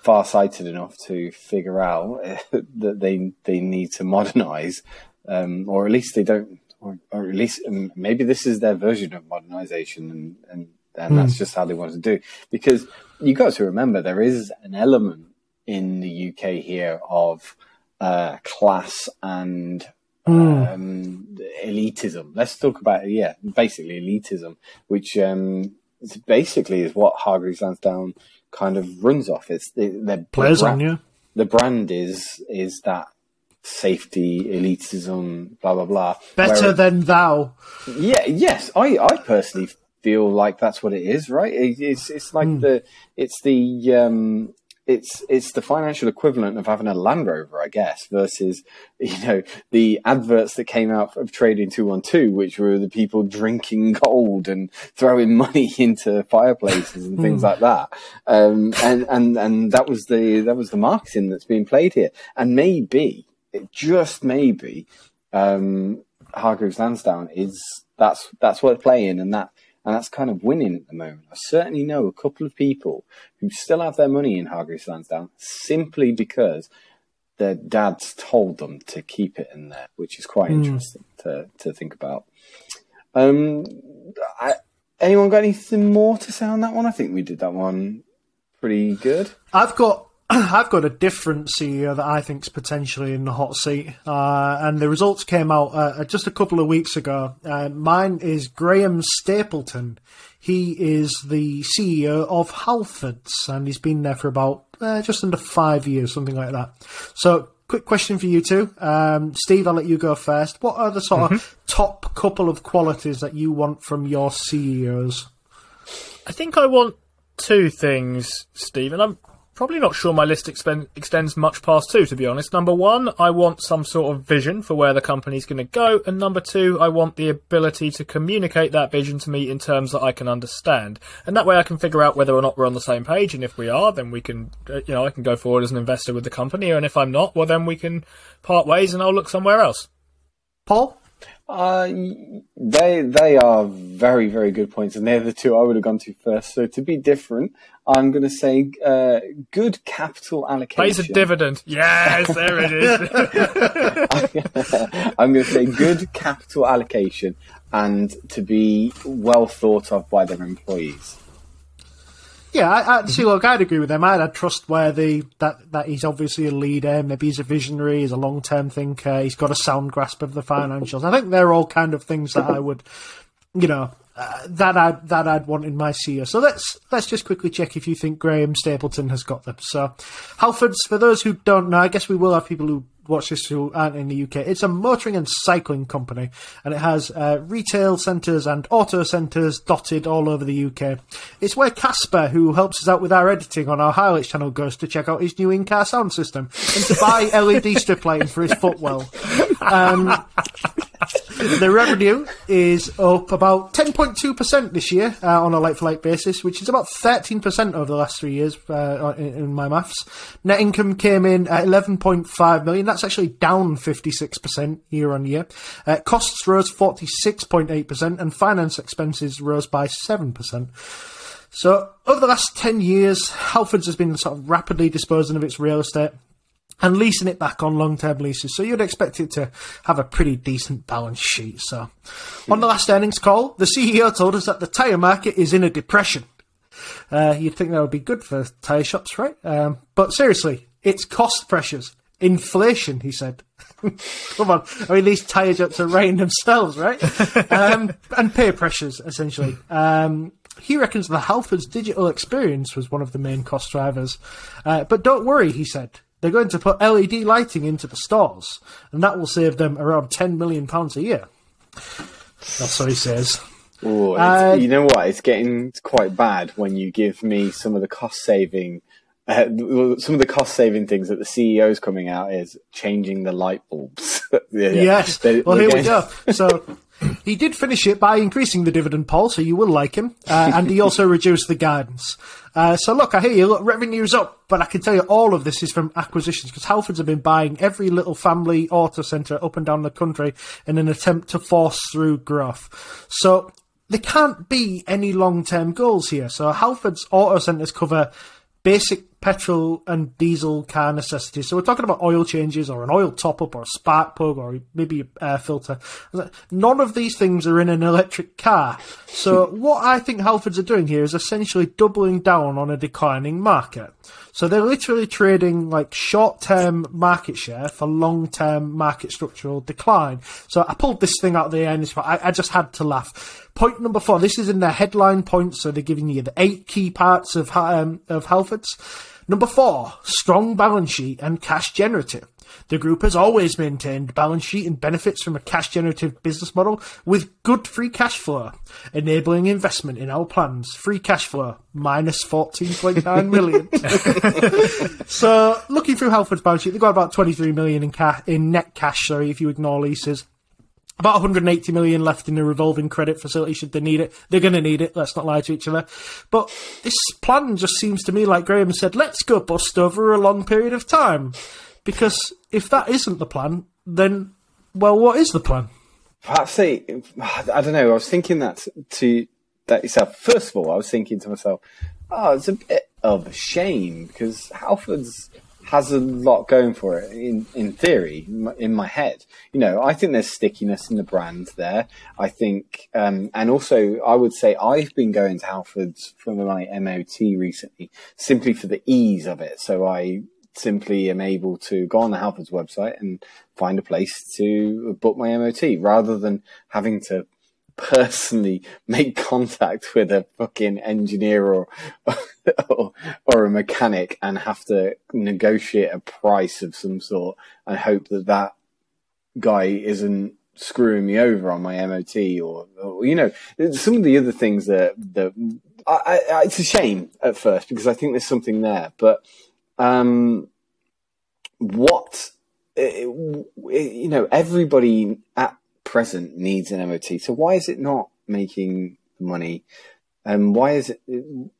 far sighted enough to figure out <laughs> that they they need to modernize, um, or at least they don't, or, or at least um, maybe this is their version of modernization, and and, and mm. that's just how they want to do. Because you got to remember there is an element in the UK here of uh, class and mm. um, elitism. Let's talk about yeah, basically elitism, which um, basically is what Hargreaves Lansdown kind of runs off. It's the, the players brand, on you. The brand is is that safety elitism, blah blah blah. Better than thou. Yeah. Yes. I I personally feel like that's what it is. Right. It, it's it's like mm. the it's the um it's it's the financial equivalent of having a Land Rover, I guess, versus <laughs> you know the adverts that came out of Trading Two One Two, which were the people drinking <laughs> gold and throwing money <laughs> into fireplaces and things hmm. like that. Um, and and and that was the that was the marketing that's being played here. And maybe, just maybe, um, Hargreaves Lansdown is that's that's what playing, and that and that's kind of winning at the moment. I certainly know a couple of people who still have their money in Hargreaves Lansdown simply because their dads told them to keep it in there, which is quite mm. interesting to, to think about. Um, I, anyone got anything more to say on that one? I think we did that one pretty good. I've got <clears throat> I've got a different CEO that I think is potentially in the hot seat, uh, and the results came out uh, just a couple of weeks ago. Uh, mine is Graham Stapleton. He is the CEO of Halfords, and he's been there for about uh, just under five years, something like that. So, quick question for you two, um, Steve. I'll let you go first. What are the sort of top couple of qualities that you want from your CEOs? I think I want two things, Steve, and I'm probably not sure my list expen- extends much past two, to be honest. Number one, I want some sort of vision for where the company's going to go, and number two, I want the ability to communicate that vision to me in terms that I can understand, and that way I can figure out whether or not we're on the same page. And if we are, then we can, uh, you know, I can go forward as an investor with the company, and if I'm not, well, then we can part ways, and I'll look somewhere else. Paul? Uh, they they are very very good points, and they're the two I would have gone to first. So to be different, I'm going to say uh, good capital allocation. Pays a dividend. Yes, there it is. <laughs> I'm going to say good capital allocation and to be well thought of by their employees. Yeah, I, I see. Look, I'd agree with them. I'd, I'd trust the that that he's obviously a leader. Maybe he's a visionary. He's a long term thinker. He's got a sound grasp of the financials. I think they're all kind of things that I would, you know, uh, that I that I'd want in my CEO. So let's let's just quickly check if you think Graham Stapleton has got them. So, Halfords, for those who don't know, I guess we will have people who watch this who aren't in the UK. It's a motoring and cycling company, and it has uh, retail centres and auto centres dotted all over the UK. It's where Casper, who helps us out with our editing on our highlights channel, goes to check out his new in-car sound system and to buy <laughs> LED strip lighting for his footwell. Um, the revenue is up about 10.2% this year uh, on a like-for-like basis, which is about 13% over the last three years uh, in, in, my maths. Net income came in at 11.5 million. That's actually down 56% year on year. Uh, costs rose 46.8% and finance expenses rose by 7%. So over the last 10 years, Halfords has been sort of rapidly disposing of its real estate and leasing it back on long term leases. So you'd expect it to have a pretty decent balance sheet. So on the last earnings call, the CEO told us that the tyre market is in a depression. Uh, you'd think that would be good for tyre shops, right? Um, but seriously, it's cost pressures, inflation, he said. <laughs> Come on. I mean, these tyre shops are writing themselves, right? <laughs> um, and peer pressures, essentially. Um, he reckons the Halfords digital experience was one of the main cost drivers. Uh, but don't worry, he said. They're going to put LED lighting into the stores, and that will save them around ten million pounds a year. That's what he says. Ooh, uh, you know what? It's getting quite bad when you give me some of the cost saving. Uh, some of the cost saving things that the CEO is coming out is changing the light bulbs. <laughs> yeah, yes. They, well, here getting... we go. <laughs> So <clears throat> he did finish it by increasing the dividend, Paul, so you will like him. Uh, <laughs> and he also reduced the guidance. Uh, so look, I hear you. Look, revenue's up, but I can tell you all of this is from acquisitions because Halfords have been buying every little family auto centre up and down the country in an attempt to force through growth. So there can't be any long-term goals here. So Halfords auto centres cover basic petrol and diesel car necessities. So we're talking about oil changes or an oil top up or a spark plug or maybe a air filter. None of these things are in an electric car. So <laughs> what I think Halfords are doing here is essentially doubling down on a declining market. So they're literally trading like short term market share for long term market structural decline. So I pulled this thing out of the air and I, I just had to laugh. Point number four. This is in their headline points. So they're giving you the eight key parts of um, of Halfords. Number four, strong balance sheet and cash generative. The group has always maintained balance sheet and benefits from a cash generative business model with good free cash flow, enabling investment in our plans. Free cash flow minus 14.9 million. <laughs> so, looking through Halford's balance sheet, they've got about 23 million in, ca- in net cash, sorry, if you ignore leases about 180 million left in the revolving credit facility should they need it. They're going to need it. Let's not lie to each other. But this plan just seems to me like Graham said, let's go bust over a long period of time. Because if that isn't the plan, then, well, what is the plan? Say, I don't know. I was thinking that to that yourself. First of all, I was thinking to myself, oh, it's a bit of a shame because Halfords has a lot going for it in in theory in my, head. You know, I think there's stickiness in the brand there. I think, um, and also I would say I've been going to Halfords for my MOT recently simply for the ease of it. So I simply am able to go on the Halfords website and find a place to book my MOT rather than having to personally make contact with a fucking engineer or, or, or a mechanic and have to negotiate a price of some sort and hope that that guy isn't screwing me over on my MOT or, or you know some of the other things that that I, I, it's a shame at first because I think there's something there, but um, what eh, you know everybody at present needs an MOT. So why is it not making money? And why is it?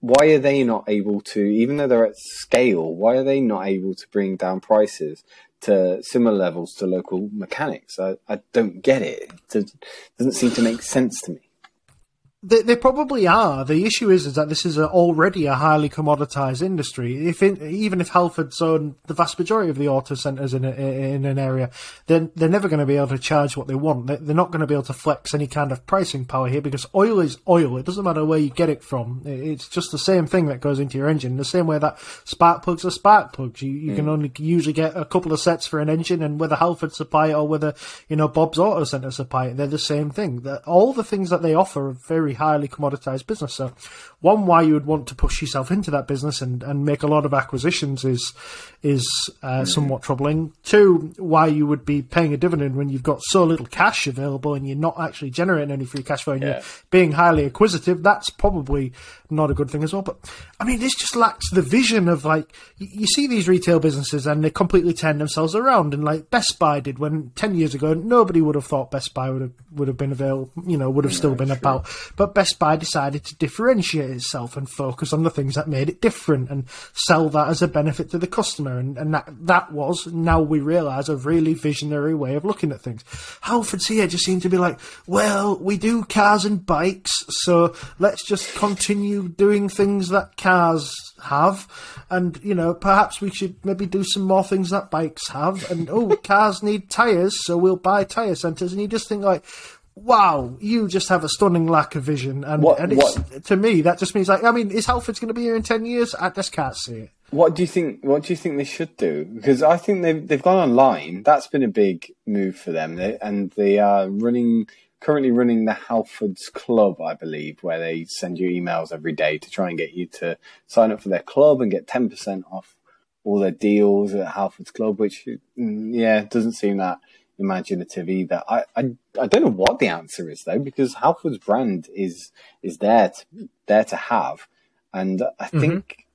Why are they not able to, even though they're at scale, why are they not able to bring down prices to similar levels to local mechanics? I, I don't get it. It doesn't seem to make sense to me. They, they probably are. The issue is, is that this is a, already a highly commoditized industry. If in, even if Halfords own the vast majority of the auto centres in a, in an area, then they're never going to be able to charge what they want. They're not going to be able to flex any kind of pricing power here because oil is oil. It doesn't matter where you get it from. It's just the same thing that goes into your engine. The same way that spark plugs are spark plugs. You, you mm. can only usually get a couple of sets for an engine, and whether Halford supply it or whether you know Bob's Auto Centre supply it, they're the same thing. All the things that they offer are very highly commoditized business. So, one, why you would want to push yourself into that business and, and make a lot of acquisitions is is uh, somewhat troubling. Two, why you would be paying a dividend when you've got so little cash available and you're not actually generating any free cash flow and yeah. you're being highly acquisitive. That's probably not a good thing as well. But I mean, this just lacks the vision of like you see these retail businesses and they completely turn themselves around. And like Best Buy did when ten years ago, nobody would have thought Best Buy would have would have been available. You know, would have yeah, still been true. about. But Best Buy decided to differentiate itself and focus on the things that made it different and sell that as a benefit to the customer. And, and that that was now we realise a really visionary way of looking at things. Halfords here just seem to be like, well, we do cars and bikes, so let's just continue doing things that cars have, and you know perhaps we should maybe do some more things that bikes have. And oh, <laughs> cars need tires, so we'll buy tire centers. And you just think like, wow, you just have a stunning lack of vision. And, what, and what, to me, that just means like, I mean, is Halfords going to be here in 10 years? I just can't see it. What do you think? What do you think they should do? Because I think they've they've gone online. That's been a big move for them, they, and they are running currently running the Halfords Club, I believe, where they send you emails every day to try and get you to sign up for their club and get 10% off all their deals at Halfords Club, which, mm, yeah, doesn't seem that imaginative either. I, I, I don't know what the answer is though, because Halfords brand is, is there to, there to have. And I mm-hmm. think,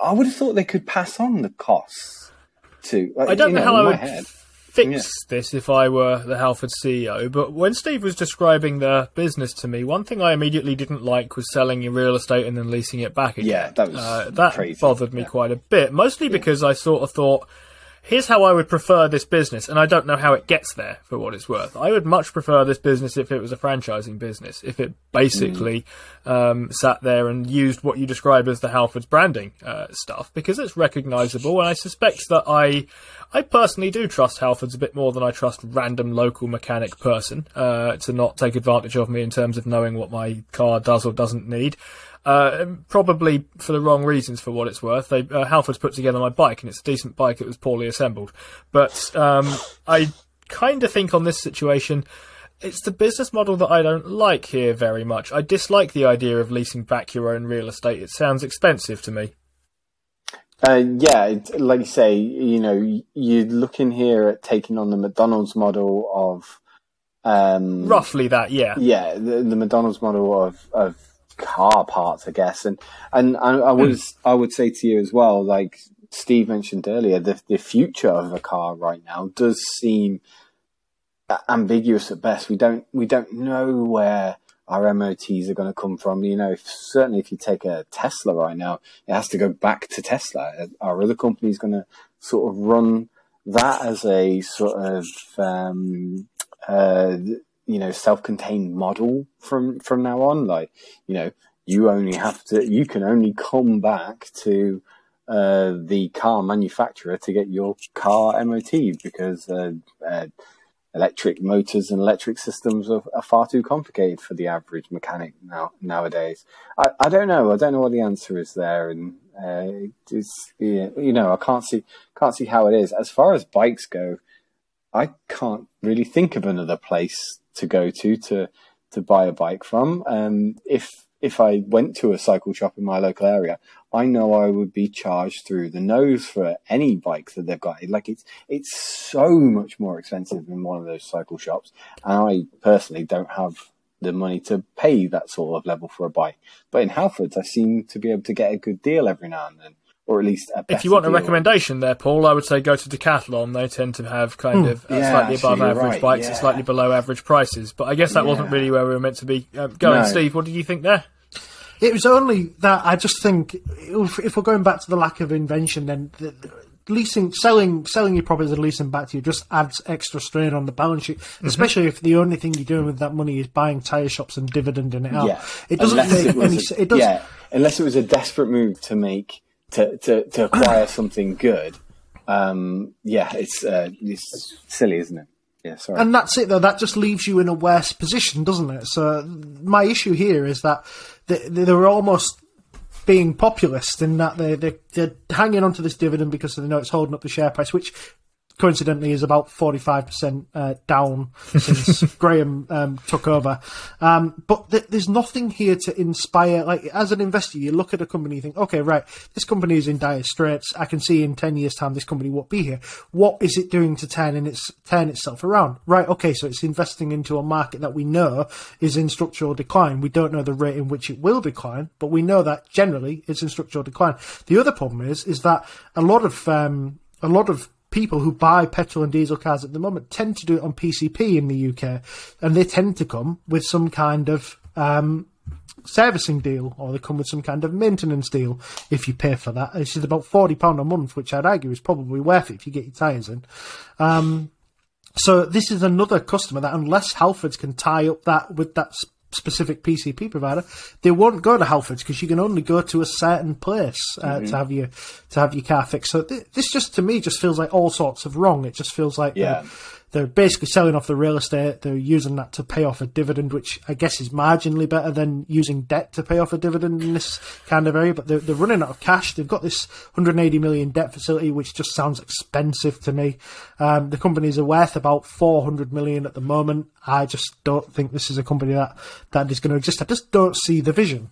I would have thought they could pass on the costs to, I don't know, know how I would head fix yeah. this if I were the Halford CEO. But when Steve was describing the business to me, one thing I immediately didn't like was selling your real estate and then leasing it back again. Yeah, that was uh, that crazy. bothered me yeah. quite a bit. Mostly yeah. because I sort of thought here's how I would prefer this business, and I don't know how it gets there for what it's worth. I would much prefer this business if it was a franchising business, if it basically mm. um, sat there and used what you describe as the Halfords branding uh, stuff, because it's recognisable, and I suspect that I, I personally do trust Halfords a bit more than I trust random local mechanic person uh, to not take advantage of me in terms of knowing what my car does or doesn't need. Uh, probably for the wrong reasons, for what it's worth. They uh, Halford's put together my bike, and it's a decent bike. It was poorly assembled, but um, I kind of think on this situation. It's the business model that I don't like here very much. I dislike the idea of leasing back your own real estate. It sounds expensive to me. Uh, yeah, like you say, you know, you're looking here at taking on the McDonald's model of um, roughly that, yeah, yeah, the, the McDonald's model of of car parts, I guess. And and I, I was I would say to you as well, like Steve mentioned earlier, the the future of a car right now does seem ambiguous at best. We don't we don't know where our MOTs are going to come from. You know, if, certainly if you take a Tesla right now, it has to go back to Tesla. Our other company is going to sort of run that as a sort of um, uh, you know self-contained model from from now on like you know you only have to you can only come back to uh, the car manufacturer to get your car MOT because uh, uh, electric motors and electric systems are, are, far too complicated for the average mechanic now nowadays. I, I don't know. I don't know what the answer is there, and uh, it's you know I can't see can't see how it is. As far as bikes go, I can't really think of another place to go to to to buy a bike from. Um, if if I went to a cycle shop in my local area, I know I would be charged through the nose for any bike that they've got. Like it's it's so much more expensive than one of those cycle shops, and I personally don't have the money to pay that sort of level for a bike. But in Halfords, I seem to be able to get a good deal every now and then or at least if you want a recommendation there, Paul, I would say go to Decathlon. They tend to have kind mm. of uh, yeah, slightly above average right. bikes yeah. slightly below average prices. But I guess that yeah. wasn't really where we were meant to be uh, going. No. Steve, what do you think there? It was only that I just think if we're going back to the lack of invention, then the, leasing, selling, selling your properties and leasing back to you just adds extra strain on the balance sheet, mm-hmm. especially if the only thing you're doing with that money is buying tire shops and dividending it out. Yeah. It doesn't unless make any. A, it does, yeah, unless it was a desperate move to make to, to, to acquire something good, um, yeah, it's, uh, it's silly, isn't it? Yeah, sorry. And that's it, though. That just leaves you in a worse position, doesn't it? So my issue here is that they, they're almost being populist in that they, they, they're hanging on to this dividend because they know it's holding up the share price, which coincidentally is about 45% uh, down since <laughs> Graham um, took over. Um, but th- there's nothing here to inspire. Like, as an investor, you look at a company, you think, okay, right, this company is in dire straits. I can see in 10 years' time this company won't be here. What is it doing to turn, in its, turn itself around? Right, okay, so it's investing into a market that we know is in structural decline. We don't know the rate in which it will decline, but we know that generally it's in structural decline. The other problem is, is that a lot of, um, a lot of people who buy petrol and diesel cars at the moment tend to do it on PCP in the UK, and they tend to come with some kind of um, servicing deal, or they come with some kind of maintenance deal if you pay for that. This is about forty pound a month, which I'd argue is probably worth it if you get your tyres in. Um, so this is another customer that, unless Halfords can tie up that with that specific PCP provider, they won't go to Halfords because you can only go to a certain place uh, mm-hmm. to have your to have your car fixed. So th- this just to me just feels like all sorts of wrong. It just feels like yeah they're basically selling off the real estate. They're using that to pay off a dividend, which I guess is marginally better than using debt to pay off a dividend in this kind of area. But they're, they're running out of cash. They've got this 180 million debt facility, which just sounds expensive to me. Um, the companies are worth about 400 million at the moment. I just don't think this is a company that that is going to exist. I just don't see the vision.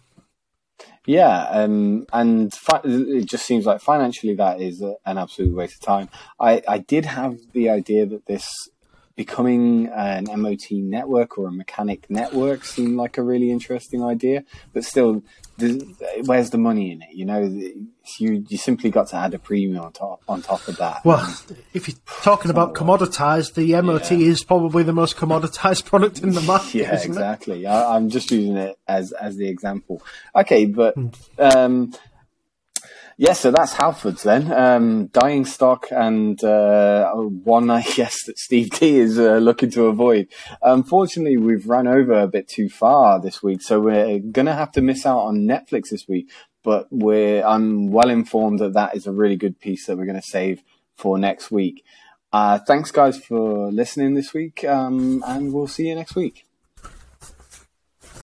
Yeah, um, and fi- it just seems like financially that is an absolute waste of time. I, I did have the idea that this becoming an MOT network or a mechanic network seemed like a really interesting idea, but still, where's the money in it? You know, you you simply got to add a premium on top on top of that. Well, if you're talking about commoditized, the MOT yeah. is probably the most commoditized <laughs> product in the market. yeah, exactly. I, am just using it as as the example. Okay, but. Hmm. Um, yeah, so that's Halfords then. Um, dying stock and uh, one, I <laughs> guess, that Steve D is uh, looking to avoid. Unfortunately, we've run over a bit too far this week, so we're going to have to miss out on Netflix this week. But we're I'm well informed that that is a really good piece that we're going to save for next week. Uh, thanks, guys, for listening this week, um, and we'll see you next week.